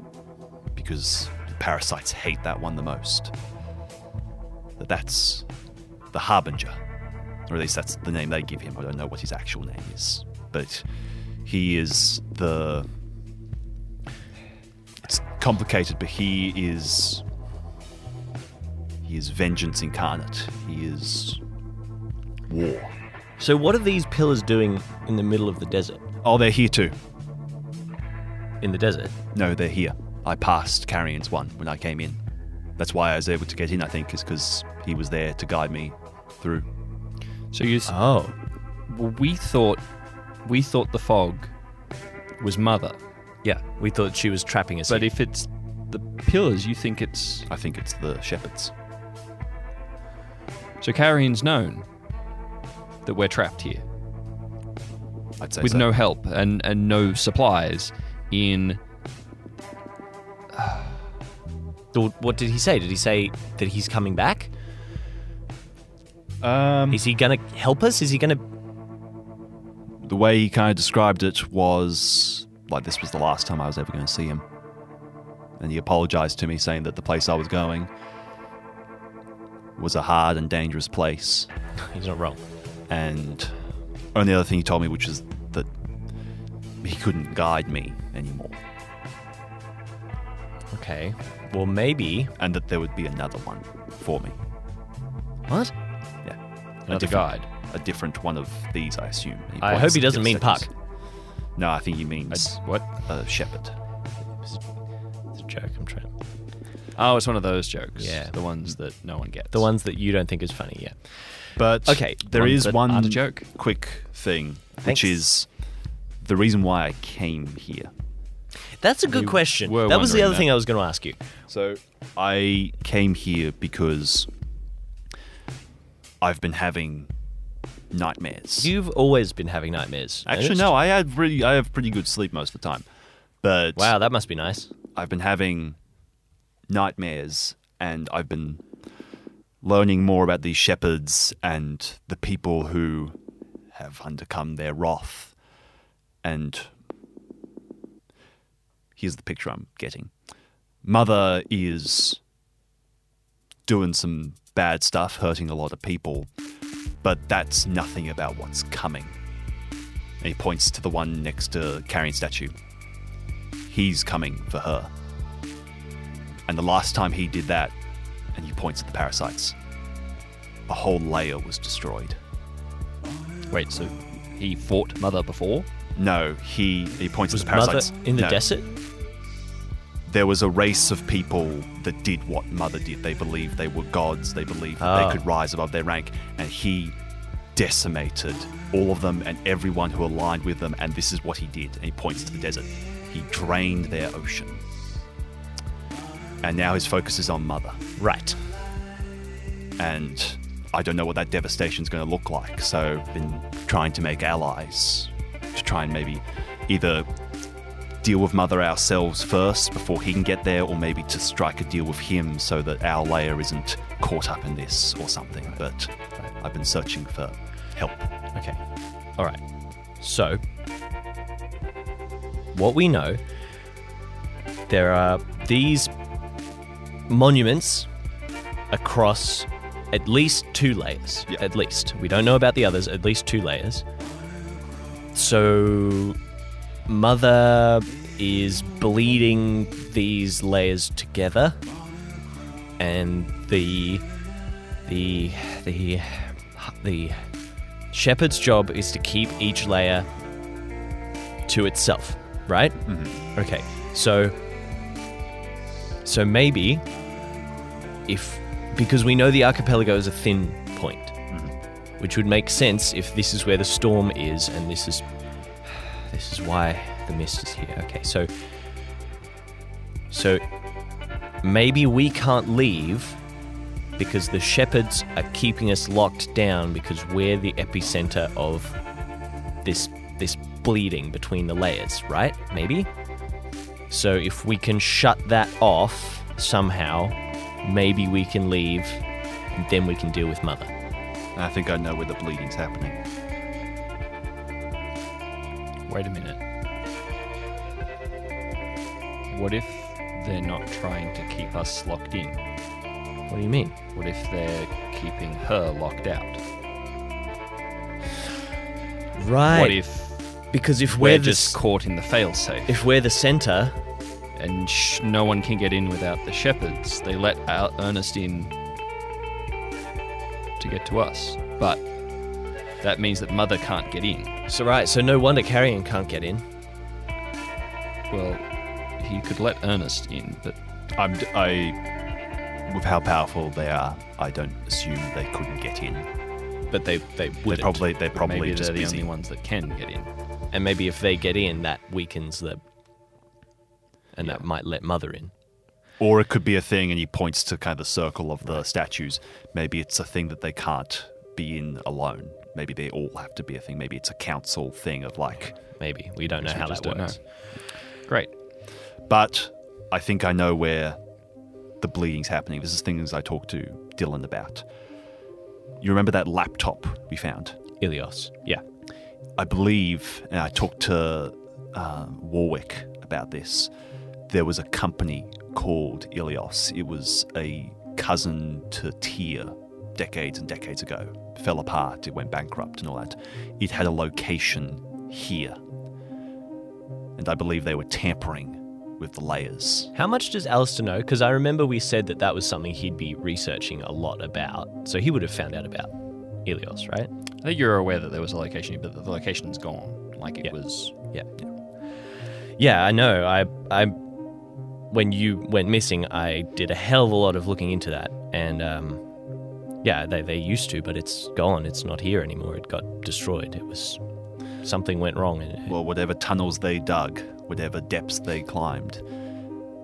S3: because parasites hate that one the most. That that's the Harbinger. Or at least that's the name they give him. I don't know what his actual name is. But he is the. It's complicated, but he is. He is vengeance incarnate. He is war.
S1: So what are these pillars doing in the middle of the desert?
S3: Oh, they're here too.
S1: In the desert?
S3: No, they're here. I passed Carrion's one when I came in. That's why I was able to get in, I think, is because he was there to guide me through.
S2: So you. s-
S1: Oh.
S2: Well, we thought we thought the fog was mother,
S1: Yeah. We thought she was trapping us.
S2: but if it's the pillars, you think it's
S3: I think it's the shepherds.
S2: so Carrion's known that we're trapped here
S3: I'd say
S2: with
S3: so.
S2: no help and and no supplies in
S1: what did he say? Did he say that he's coming back?
S3: Um,
S1: Is he gonna help us? Is he gonna?
S3: The way he kind of described it was like this was the last time I was ever going to see him. And he apologized to me, saying that the place I was going was a hard and dangerous place.
S1: He's not wrong.
S3: And only other thing he told me, which is that he couldn't guide me anymore,
S1: Okay. Well, maybe.
S3: and that there would be another one for me.
S1: What?
S3: Yeah,
S2: Another
S3: a different,
S2: guide.
S3: A different one of these, I assume. He
S1: I hope he doesn't mean Puck.
S3: No, I think he means
S2: what?
S3: a shepherd.
S1: It's a joke. I'm trying.
S2: Oh, it's one of those jokes.
S1: Yeah.
S2: the ones that no one gets.
S1: The ones that you don't think is funny. Yeah.
S3: But
S1: Okay,
S3: there
S2: ones
S3: is one
S2: joke.
S3: quick thing,
S1: Thanks.
S3: which is the reason why I came here.
S1: That's a good
S2: We
S1: question. That was the other
S2: that.
S1: thing I was going to ask you.
S3: So I came here because I've been having nightmares.
S1: You've always been having nightmares.
S3: Actually, no, I had really, I have pretty good sleep most of the time, but
S1: Wow, that must be nice.
S3: I've been having nightmares, and I've been learning more about these shepherds and the people who have undercome their wrath. And here's the picture I'm getting Mother is doing some bad stuff, hurting a lot of people, but that's nothing about what's coming. And he points to the one next to Carrion Statue. he's coming for her. And the last time he did that, and he points at the parasites, a whole layer was destroyed.
S2: Wait, so he fought Mother before?
S3: No, he he points
S1: Was
S3: at the
S1: Mother
S3: parasites.
S1: in the
S3: No.
S1: desert?
S3: There was a race of people that did what Mother did. They believed they were gods. They believed that
S1: Ah.
S3: they could rise above their rank. And he decimated all of them and everyone who aligned with them. And this is what he did. And he points to the desert. He drained their ocean. And now his focus is on Mother.
S1: Right.
S3: And I don't know what that devastation is going to look like. So I've been trying to make allies to try and maybe either deal with Mother ourselves first before he can get there, or maybe to strike a deal with him so that our layer isn't caught up in this or something. But I've been searching for help.
S1: Okay. All right. So, what we know, there are these monuments across at least two layers.
S3: Yeah.
S1: At least. We don't know about the others, at least two layers. So, Mother is bleeding these layers together, and the. The. The. The shepherd's job is to keep each layer to itself, right? Mm-hmm. Okay, so so maybe if because we know the archipelago is a thin point, mm-hmm. which would make sense if this is where the storm is, and this is this is why the mist is here. Okay, so so maybe we can't leave because the shepherds are keeping us locked down because we're the epicenter of this this bleeding between the layers, right? Maybe. So if we can shut that off somehow, maybe we can leave and then we can deal with mother.
S3: I think I know where the bleeding's happening.
S2: Wait a minute. What if they're not trying to keep us locked in?
S1: What do you mean?
S2: What if they're keeping her locked out?
S1: Right.
S2: What if
S1: because if
S2: we're
S1: we're,
S2: just caught in the failsafe
S1: if we're the center,
S2: and sh- no one can get in without the shepherds? They let our Ernest in to get to us, but that means that Mother can't get in.
S1: So right, so no wonder Carrion can't get in.
S2: Well, he could let Ernest in, but
S3: I'm, I, with how powerful they are, I don't assume they couldn't get in.
S1: But they they would
S3: probably they're
S2: but
S3: probably
S2: maybe
S3: just
S2: they're the
S3: busy.
S2: only ones that can get in.
S1: and maybe if they get in, that weakens the, and that might let mother in.
S3: Or it could be a thing, and he points to kind of the circle of the statues. Maybe it's a thing that they can't be in alone. Maybe they all have to be a thing. Maybe it's a council thing of like.
S1: Maybe we don't know how that works.
S2: Great.
S3: But I think I know where the bleeding's happening. This is things I talked to Dylan about. You remember that laptop we found?
S1: Ilios, yeah.
S3: I believe, and I talked to uh, Warwick about this. There was a company called Ilios. It was a cousin to Tia decades and decades ago. Fell apart, it went bankrupt and all that. It had a location here. And I believe they were tampering with the layers.
S1: How much does Alistair know? Because I remember we said that that was something he'd be researching a lot about. So he would have found out about Ilios, right?
S2: I think you're aware that there was a location, but the location's gone. Like it
S1: Yeah.
S2: was.
S1: Yeah. Yeah, I know. I I when you went missing, I did a hell of a lot of looking into that. And um yeah, they, they used to, but it's gone. It's not here anymore. It got destroyed. It was something went wrong and
S3: Well, whatever tunnels they dug, whatever depths they climbed,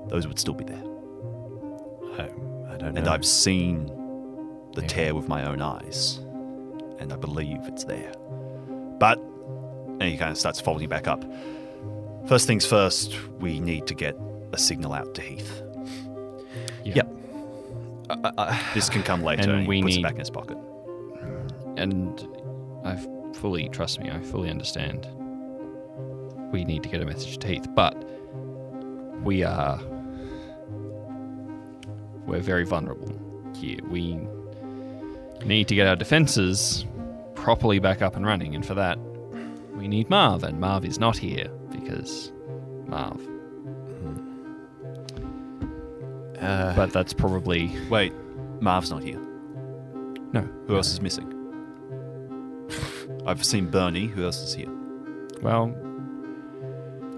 S3: those would still be there.
S1: I, I don't know.
S3: And I've seen the
S1: Yeah.
S3: tear with my own eyes, and I believe it's there. But, and he kind of starts folding back up. First things first, we need to get a signal out to Heath.
S2: Yeah.
S1: Yep. I, I,
S3: This can come later,
S2: And
S3: and,
S2: we
S3: puts
S2: need-
S3: it back in his pocket.
S2: And I fully trust me. I fully understand. We need to get a message to Heath, but we are we're very vulnerable here. We need to get our defenses properly back up and running, and for that, we need Marv. And Marv is not here because Marv
S1: Uh,
S2: but that's probably
S3: Wait, Marv's not here.
S2: no.
S3: Who else is missing? I've seen Bernie. Who else is here?
S2: Well,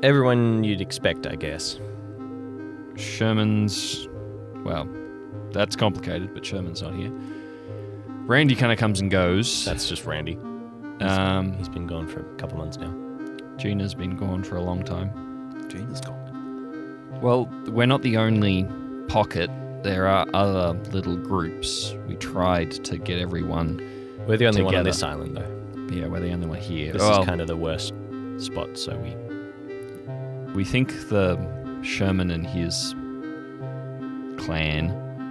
S1: everyone you'd expect, I guess.
S2: Sherman's. Well, that's complicated, but Sherman's not here. Randy kind of comes and goes.
S1: That's just Randy.
S2: Um,
S1: He's been gone for a couple months now.
S2: Gina's been gone for a long time.
S3: Gina's gone.
S2: Well, we're not the only pocket. There are other little groups. We tried to get everyone.
S1: We're the only one on this island, though.
S2: Yeah, we're the only one here.
S1: This
S2: Well,
S1: is kind of the worst spot, so we.
S2: we think the Sherman and his clan,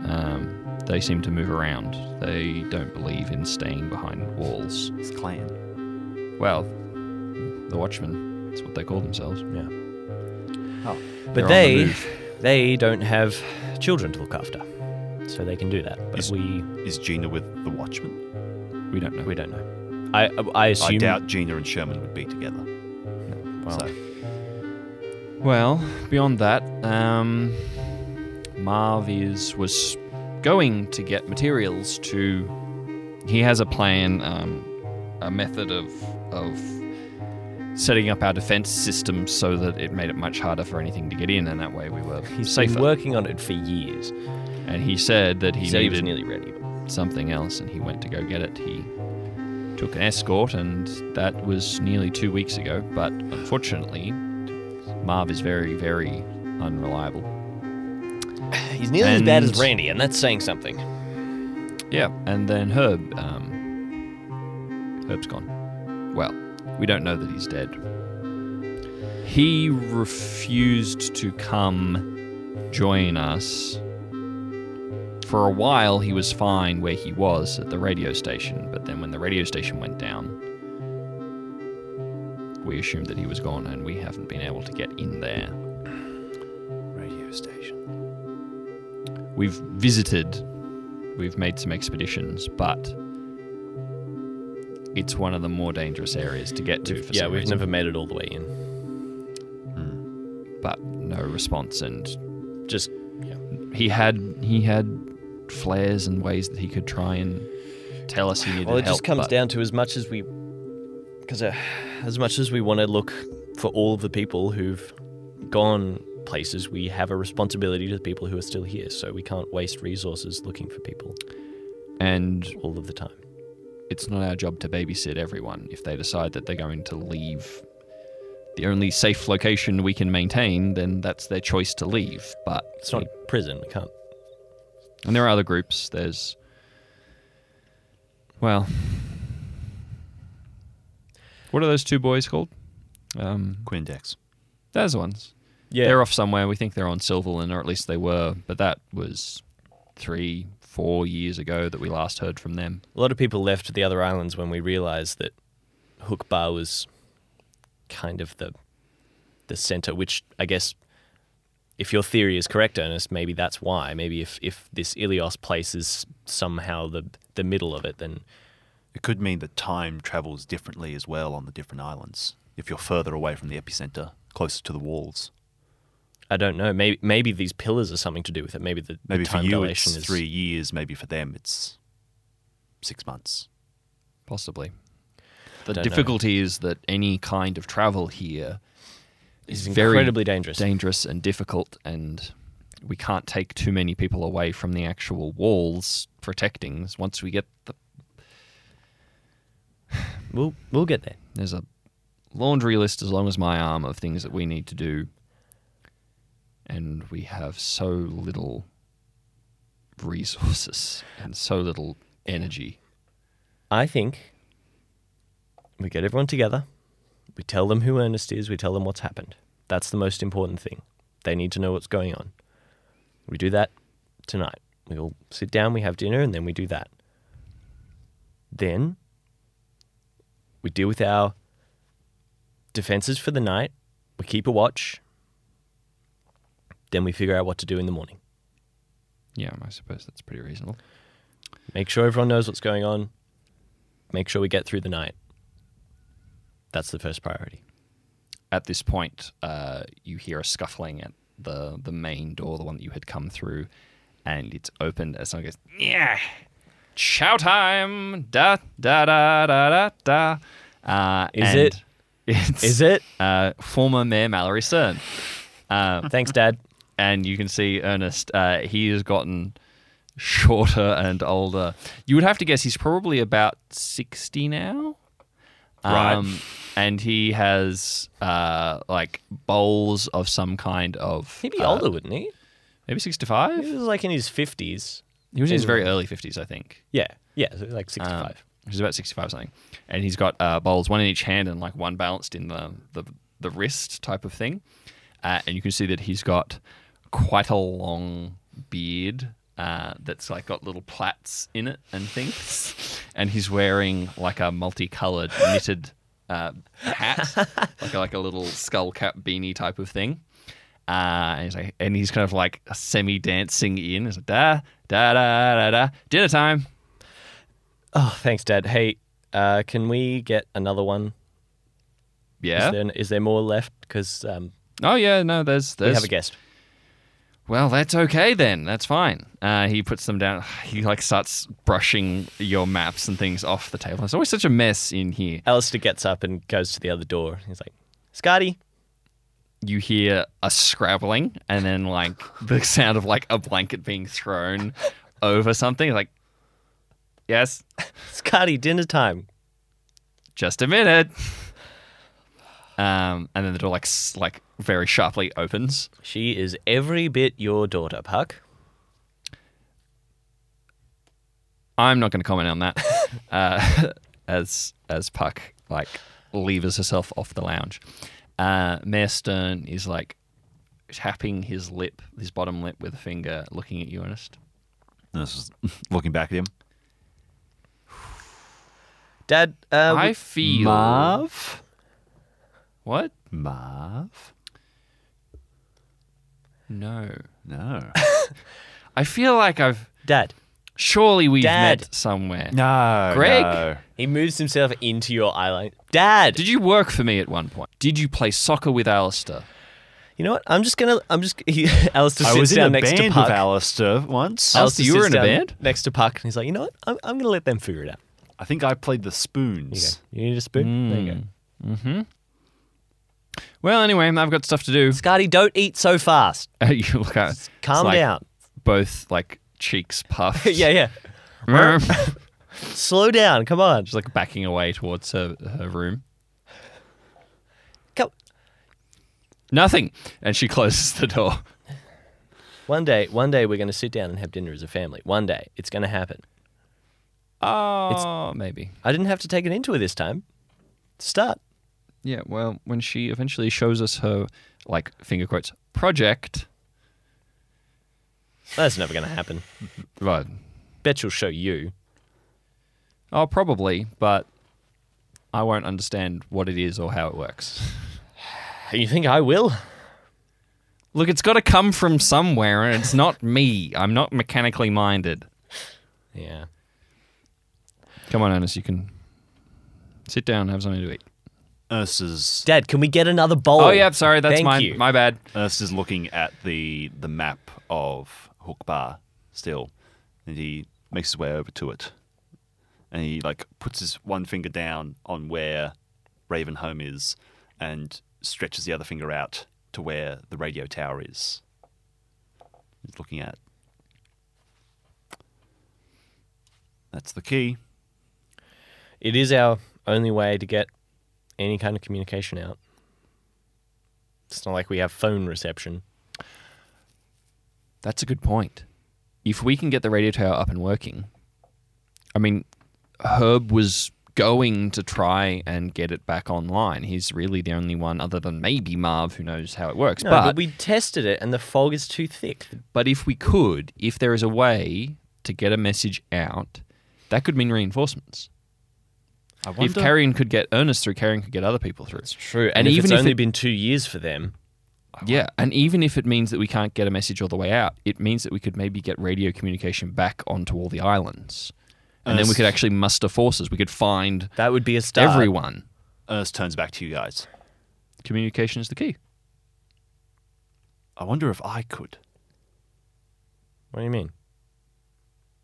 S2: um, they seem to move around. They don't believe in staying behind walls.
S3: His clan.
S2: Well, the Watchmen. That's what they call themselves.
S1: Yeah.
S3: Oh.
S1: But
S2: They're on the
S1: they don't have children to look after, so they can do that. But
S3: Is-
S1: we,
S4: Is Gina with the Watchman?
S2: We don't know.
S1: we don't know. I, I assume.
S4: I doubt Gina and Sherman would be together.
S1: Well,
S4: so
S2: Well, beyond that, um, Marv is was going to get materials to. He has a plan, um, a method of of setting up our defense system so that it made it much harder for anything to get in, and that way we were
S1: he's
S2: safer.
S1: been working on it for years.
S2: and he said that he,
S1: He was nearly ready.
S2: something else, and he went to go get it. He took an escort, and that was nearly two weeks ago. But unfortunately, Marv is very, very unreliable.
S1: He's nearly as bad as Randy, and that's saying something.
S2: Yeah, and then Herb, um, Herb's gone. Well, we don't know that he's dead. He refused to come join us. For a while, he was fine where he was at the radio station, but then when the radio station went down, we assumed that he was gone, and we haven't been able to get in there.
S4: radio station.
S2: We've visited, we've made some expeditions, but it's one of the more dangerous areas to get to. For
S1: yeah, we've
S2: reason.
S1: never made it all the way in.
S2: but no response. And
S1: Just yeah.
S2: he had he had flares and ways that he could try and tell us he needed help.
S1: Well, it
S2: help.
S1: just comes down to as much as we, because uh, as much as we want to look for all of the people who've gone places, we have a responsibility to the people who are still here. So we can't waste resources looking for people
S2: and
S1: all of the time.
S2: It's not our job to babysit everyone. If they decide that they're going to leave the only safe location we can maintain, then that's their choice to leave. But
S1: It's not prison. We can't.
S2: And there are other groups. There's, well, what are those two boys called? Um,
S4: Quindex.
S2: those ones.
S1: Yeah.
S2: They're off somewhere. We think they're on Silverland, or at least they were. But that was three, four years ago that we last heard from them.
S1: A lot of people left the other islands when we realized that Hookba was kind of the the center, which I guess if your theory is correct, Ernest, maybe that's why. Maybe if, if this Ilios place is somehow the the middle of it, then
S4: It could mean that time travels differently as well on the different islands. If you're further away from the epicenter, closer to the walls.
S1: I don't know. Maybe maybe these pillars are something to do with it. Maybe the, the
S4: Maybe for
S1: time
S4: you
S1: dilation
S4: it's
S1: is
S4: three years. Maybe for them it's six months.
S2: Possibly. The
S1: Don't know.
S2: difficulty is that any kind of travel here is
S1: It's
S2: very
S1: incredibly dangerous.
S2: dangerous and difficult, and we can't take too many people away from the actual walls protecting. Once we get the
S1: We'll we'll get there.
S2: there's a laundry list as long as my arm of things that we need to do, and we have so little resources and so little energy.
S1: I think we get everyone together. We tell them who Ernest is. We tell them what's happened. That's the most important thing. They need to know what's going on. We do that tonight. We all sit down, we have dinner, and then we do that. Then we deal with our defenses for the night. We keep a watch. Then we figure out what to do in the morning.
S2: Yeah, I suppose that's pretty reasonable.
S1: Make sure everyone knows what's going on. Make sure we get through the night. That's the first priority.
S2: At this point, uh, you hear a scuffling at the the main door, the one that you had come through, and it's opened as someone goes, "Yeah, chow time!" Da da da da da da. Uh,
S1: Is it?
S2: It's,
S1: Is it?
S2: uh, former Mayor Mallory Stern? Uh,
S1: Thanks, Dad.
S2: And you can see Ernest. Uh, he has gotten shorter and older. You would have to guess he's probably about sixty now.
S3: Right.
S2: and he has uh, like bowls of some kind of.
S1: He'd be
S2: uh,
S1: older, wouldn't he?
S2: maybe sixty-five.
S1: He was like in his fifties.
S2: He was in his very early fifties, I think.
S1: Yeah, yeah, so like
S2: Um,
S1: sixty-five.
S2: He's about sixty-five or something, and he's got uh, bowls, one in each hand, and like one balanced in the the, the wrist type of thing. Uh, and you can see that he's got quite a long beard uh, that's like got little plaits in it and things. And he's wearing like a multicolored knitted uh, hat, like a, like a little skull cap beanie type of thing. Uh, and he's like, and he's kind of like semi dancing in. It's like da da da da da. Dinner time.
S1: Oh, thanks, Dad. Hey, uh, can we get another one?
S2: Yeah.
S1: Is there, is there more left? Because um,
S2: Oh yeah, no, there's there's we
S1: have a guest.
S2: Well, that's okay then. That's fine. Uh, he puts them down. He like starts brushing your maps and things off the table. It's always such a mess in here.
S1: Alistair gets up and goes to the other door. He's like, Scotty.
S2: You hear a scrabbling and then like the sound of like a blanket being thrown over something. Like, yes,
S1: Scotty, dinner time.
S2: just a minute. Um, and then the door like s- like very sharply opens.
S1: She is every bit your daughter, Puck.
S2: I'm not going to comment on that. uh, as as Puck like levers herself off the lounge, uh, Mayor Stern is like tapping his lip, his bottom lip with a finger, looking at you, Ernest.
S3: This is looking back at him.
S1: Dad, uh,
S2: I
S1: we-
S2: feel
S3: Marv?
S2: What?
S3: Marv?
S2: No,
S3: No.
S2: I feel like I've
S1: Dad.
S2: surely we've
S1: Dad.
S2: met somewhere.
S3: no.
S2: Greg?
S3: no.
S1: He moves himself into your eye line. Dad.
S2: Did you work for me at one point? Did you play soccer with Alistair?
S1: You know what? I'm just gonna. I'm just. He, Alistair
S3: I was in
S1: down
S3: a
S1: next to
S3: band
S1: Puck.
S3: with Alistair once.
S2: Al-
S1: Alistair
S2: you were
S1: sits
S2: in a
S1: down
S2: band?
S1: next to Puck, and he's like, you know what? I'm, I'm gonna let them figure it out.
S3: I think I played the
S1: Here you
S3: spoons.
S1: go. You need a spoon? There you go.
S2: Mm-hmm. Well, anyway, I've got stuff to do.
S1: Scotty, don't eat so fast.
S2: you look at it's
S1: Calm
S2: like
S1: down.
S2: Both like cheeks puffed.
S1: yeah, yeah. Slow down. Come on.
S2: She's like backing away towards her her room.
S1: Come.
S2: Nothing, and she closes the door.
S1: One day, one day, we're gonna sit down and have dinner as a family. One day, it's gonna happen.
S2: Oh, maybe.
S1: I didn't have to take it into her this time. Start.
S2: Yeah. Well, when she eventually shows us her like finger quotes project,
S1: That's never gonna happen.
S2: right?
S1: Bet she'll show you.
S2: Oh, probably, but I won't understand what it is or how it works.
S1: You think I will?
S2: Look, it's got to come from somewhere, and it's not me. I'm not mechanically minded.
S1: Yeah.
S2: Come on, Ernest, you can sit down and have something to eat.
S3: Ernest is,
S1: Dad, can we get another bowl?
S2: Oh, yeah, sorry, that's
S1: Thank
S2: my
S1: you.
S2: my bad.
S3: Ernest is looking at the, the map of Hookba still, and he makes his way over to it. And he like puts his one finger down on where Raven Home is, and stretches the other finger out to where the radio tower is. He's looking at. That's the key.
S1: It is our only way to get any kind of communication out. It's not like we have phone reception.
S2: That's a good point. If we can get the radio tower up and working, I mean, Herb was going to try and get it back online. He's really the only one, other than maybe Marv, who knows how it works.
S1: No,
S2: but,
S1: but we tested it and the fog is too thick.
S2: but if we could, if there is a way to get a message out, that could mean reinforcements.
S3: I
S2: If
S3: wonder-
S2: Carrion could get Ernest through, Carrion could get other people through.
S1: It's True.
S2: And
S1: And, if
S2: even
S1: it's
S2: if
S1: only
S2: it-
S1: been two years for them,
S2: Yeah, and even if it means that we can't get a message all the way out, it means that we could maybe get radio communication back onto all the islands. And then we could actually muster forces. We could find
S1: that would be a start.
S2: everyone.
S3: Ernest turns back to you guys.
S2: Communication is the key.
S3: I wonder if I could.
S1: What do you mean?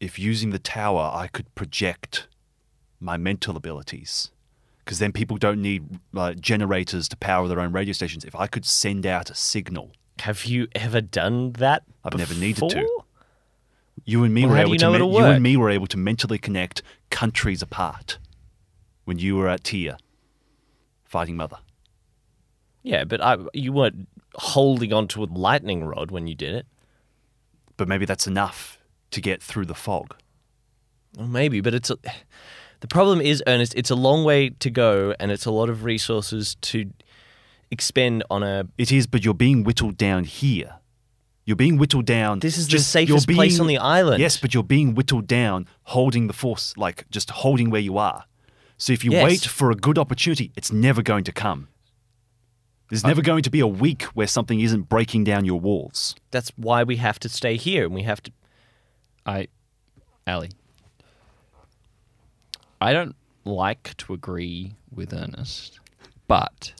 S3: If using the tower, I could project my mental abilities. Because then people don't need uh, generators to power their own radio stations. If I could send out a signal,
S1: Have you ever done that?
S3: I've never needed to. you and me
S1: Well,
S3: were able
S1: you
S3: to
S1: know it'll
S3: you and me were able to mentally connect countries apart when you were at Tia fighting Mother.
S1: Yeah, but I, you weren't holding onto a lightning rod when you did it.
S3: But maybe that's enough to get through the fog.
S1: Well, maybe, but it's a, the problem is, Ernest. It's a long way to go, and it's a lot of resources to expend on a.
S3: It is, but you're being whittled down here. You're being whittled down.
S1: This is the
S3: just- you're
S1: safest place on the island.
S3: Yes, but you're being whittled down, holding the force, like just holding where you are. So if you
S1: Yes.
S3: wait for a good opportunity, it's never going to come. There's never going to be a week where something isn't breaking down your walls.
S1: That's why we have to stay here, and we have to.
S2: I, Ali, I don't like to agree with Ernest, but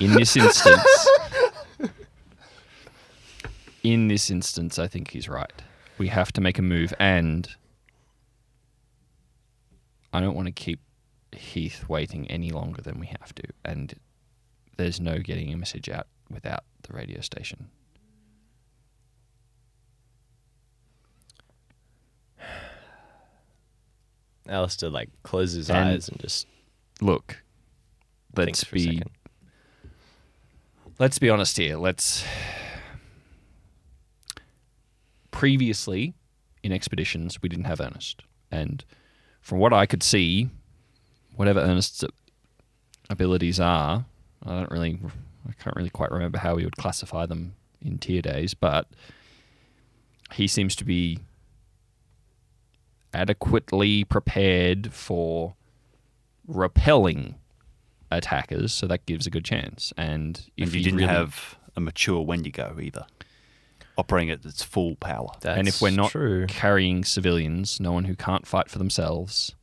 S2: in this instance, in this instance, I think he's right. We have to make a move, and I don't want to keep Heath waiting any longer than we have to. And there's no getting a message out without the radio station.
S1: Alistair like closes his
S2: And-
S1: eyes and just
S2: Look, let's
S1: for a
S2: be
S1: second.
S2: let's be honest here. Let's previously in expeditions we didn't have Ernest, and from what I could see, whatever Ernest's abilities are, I don't really, I can't really quite remember how we would classify them in tier days, but he seems to be adequately prepared for repelling attackers, so that gives a good chance. And if
S3: And you
S2: he
S3: didn't
S2: really-
S3: have a mature Wendigo either, operating at its full power.
S2: and if we're not
S1: true,
S2: carrying civilians, no one who can't fight for themselves,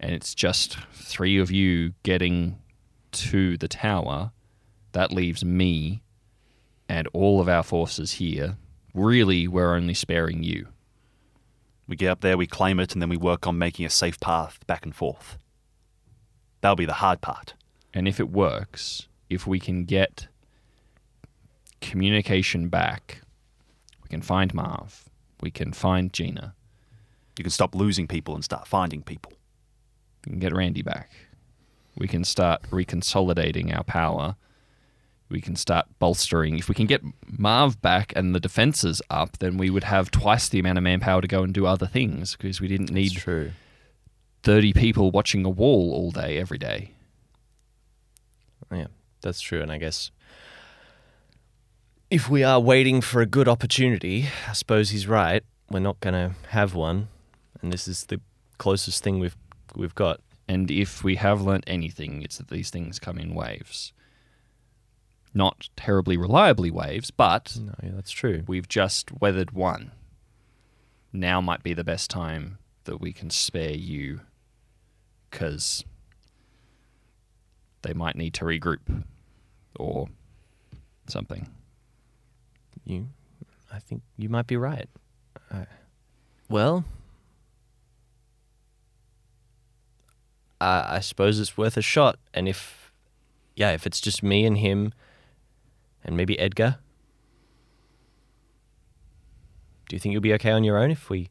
S2: and it's just three of you getting to the tower, that leaves me and all of our forces here. Really, we're only sparing you.
S3: We get up there, we claim it, and then we work on making a safe path back and forth. That'll be the hard part.
S2: And if it works, if we can get communication back, we can find Marv, we can find Gina,
S3: You can stop losing people and start finding people.
S2: we can get Randy back, we can start reconsolidating our power, we can start bolstering. If we can get Marv back and the defenses up, then we would have twice the amount of manpower to go and do other things because we didn't need
S1: true.
S2: 30 people watching a wall all day, every day.
S1: Yeah, that's true. And I guess if we are waiting for a good opportunity, I suppose he's right. We're not going to have one, and this is the closest thing we've we've got.
S2: And if we have learnt anything, it's that these things come in waves. Not terribly reliably waves, but
S1: No, yeah, that's true.
S2: we've just weathered one. Now might be the best time that we can spare you because they might need to regroup or something.
S1: You, I think you might be right. Uh, well, I, I suppose it's worth a shot. And if, yeah, if it's just me and him, and maybe Edgar, do you think you'll be okay on your own if we?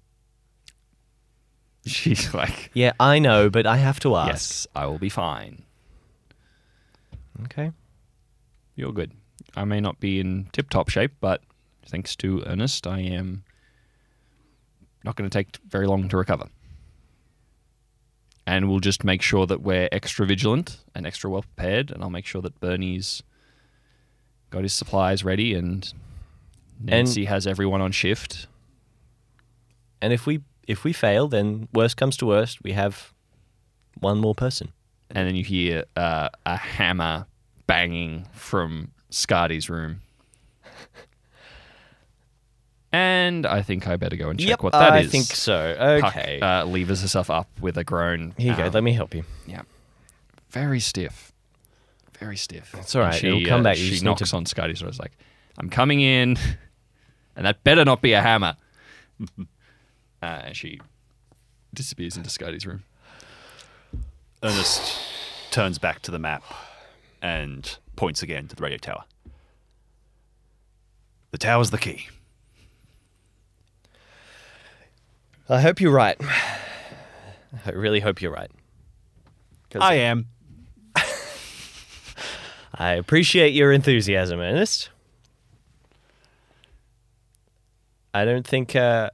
S2: She's like,
S1: Yeah, I know, but I have to ask.
S2: Yes, I will be fine.
S1: Okay.
S2: You're good. I may not be in tip top shape, but thanks to Ernest, I am not going to take very long to recover. And we'll just make sure that we're extra vigilant and extra well prepared, and I'll make sure that Bernie's got his supplies ready and Nancy has everyone on shift.
S1: And if we if we fail, then worst comes to worst, we have one more person.
S2: And then you hear uh, a hammer banging from Scardy's room. And I think I better go and check
S1: yep,
S2: what that
S1: I
S2: is.
S1: think so.
S2: Puck,
S1: Okay.
S2: uh, levers herself up with a groan.
S1: Here you go.
S2: Um,
S1: Let me help you.
S2: Yeah. Very stiff. Very stiff.
S1: It's all right.
S2: And She,
S1: it'll come
S2: uh,
S1: back. You
S2: She
S1: just need
S2: knocks
S1: to-
S2: on Scotty's door. It's like, I'm coming in, and that better not be a hammer. uh, and she disappears into Scotty's room.
S4: Ernest turns back to the map and points again to the radio tower. The tower's the key.
S1: I hope you're right. I really hope you're right. 'Cause
S4: I am.
S1: I appreciate your enthusiasm, Ernest. I don't think uh,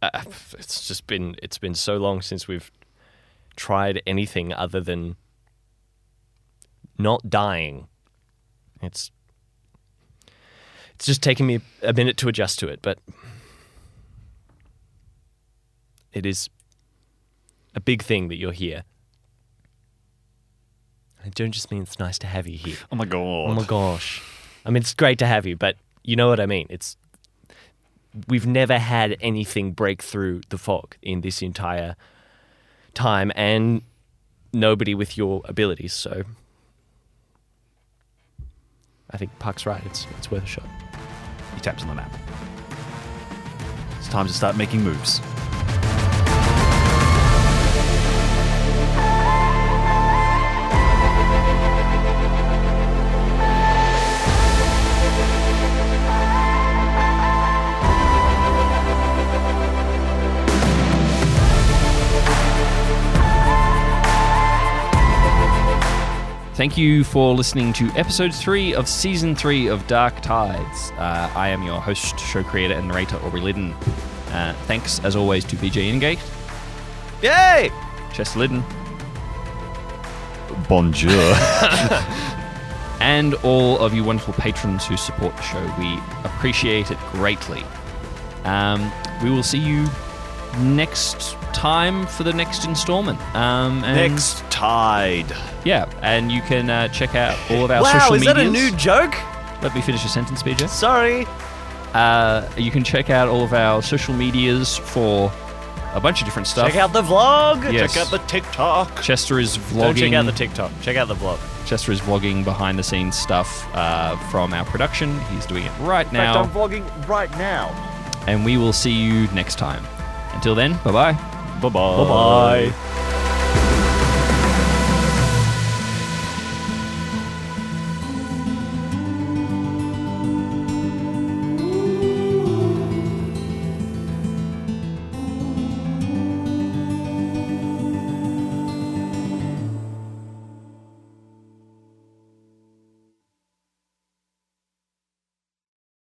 S1: uh, it's just been it's been so long since we've tried anything other than not dying. It's it's just taken me a minute to adjust to it, but it is a big thing that you're here. I don't just mean it's nice to have you here.
S4: Oh my god.
S1: Oh my gosh. I mean, it's great to have you, but you know what I mean. It's we've never had anything break through the fog in this entire time, and nobody with your abilities. So I think Puck's right. It's it's worth a shot.
S4: He taps on the map. It's time to start making moves.
S2: Thank you for listening to episode three of season three of Dark Tides. Uh, I am your host, show creator, and narrator, Aubrey Lidden. Uh, thanks, as always, to Bejae Ingate,
S1: Yay!
S2: Chester Lidden,
S4: Bonjour.
S2: and all of you wonderful patrons who support the show. We appreciate it greatly. Um, we will see you next time for the next installment. Um, and
S4: Next tide.
S2: Yeah, and you can uh, check out all of our social
S1: media.
S2: wow, is
S1: that a new joke?
S2: Let me finish a sentence, Bejae.
S1: Sorry.
S2: Uh, you can check out all of our social medias for a bunch of different stuff.
S1: Check out the vlog.
S2: Yes.
S4: Check out the TikTok.
S2: Chester is vlogging.
S1: Don't check out the TikTok. Check out the vlog.
S2: Chester is vlogging behind the scenes stuff uh, from our production. He's doing it right now, I'm
S3: vlogging right now.
S2: and we will see you next time. Until then, bye bye.
S4: Bye bye.
S1: Bye bye.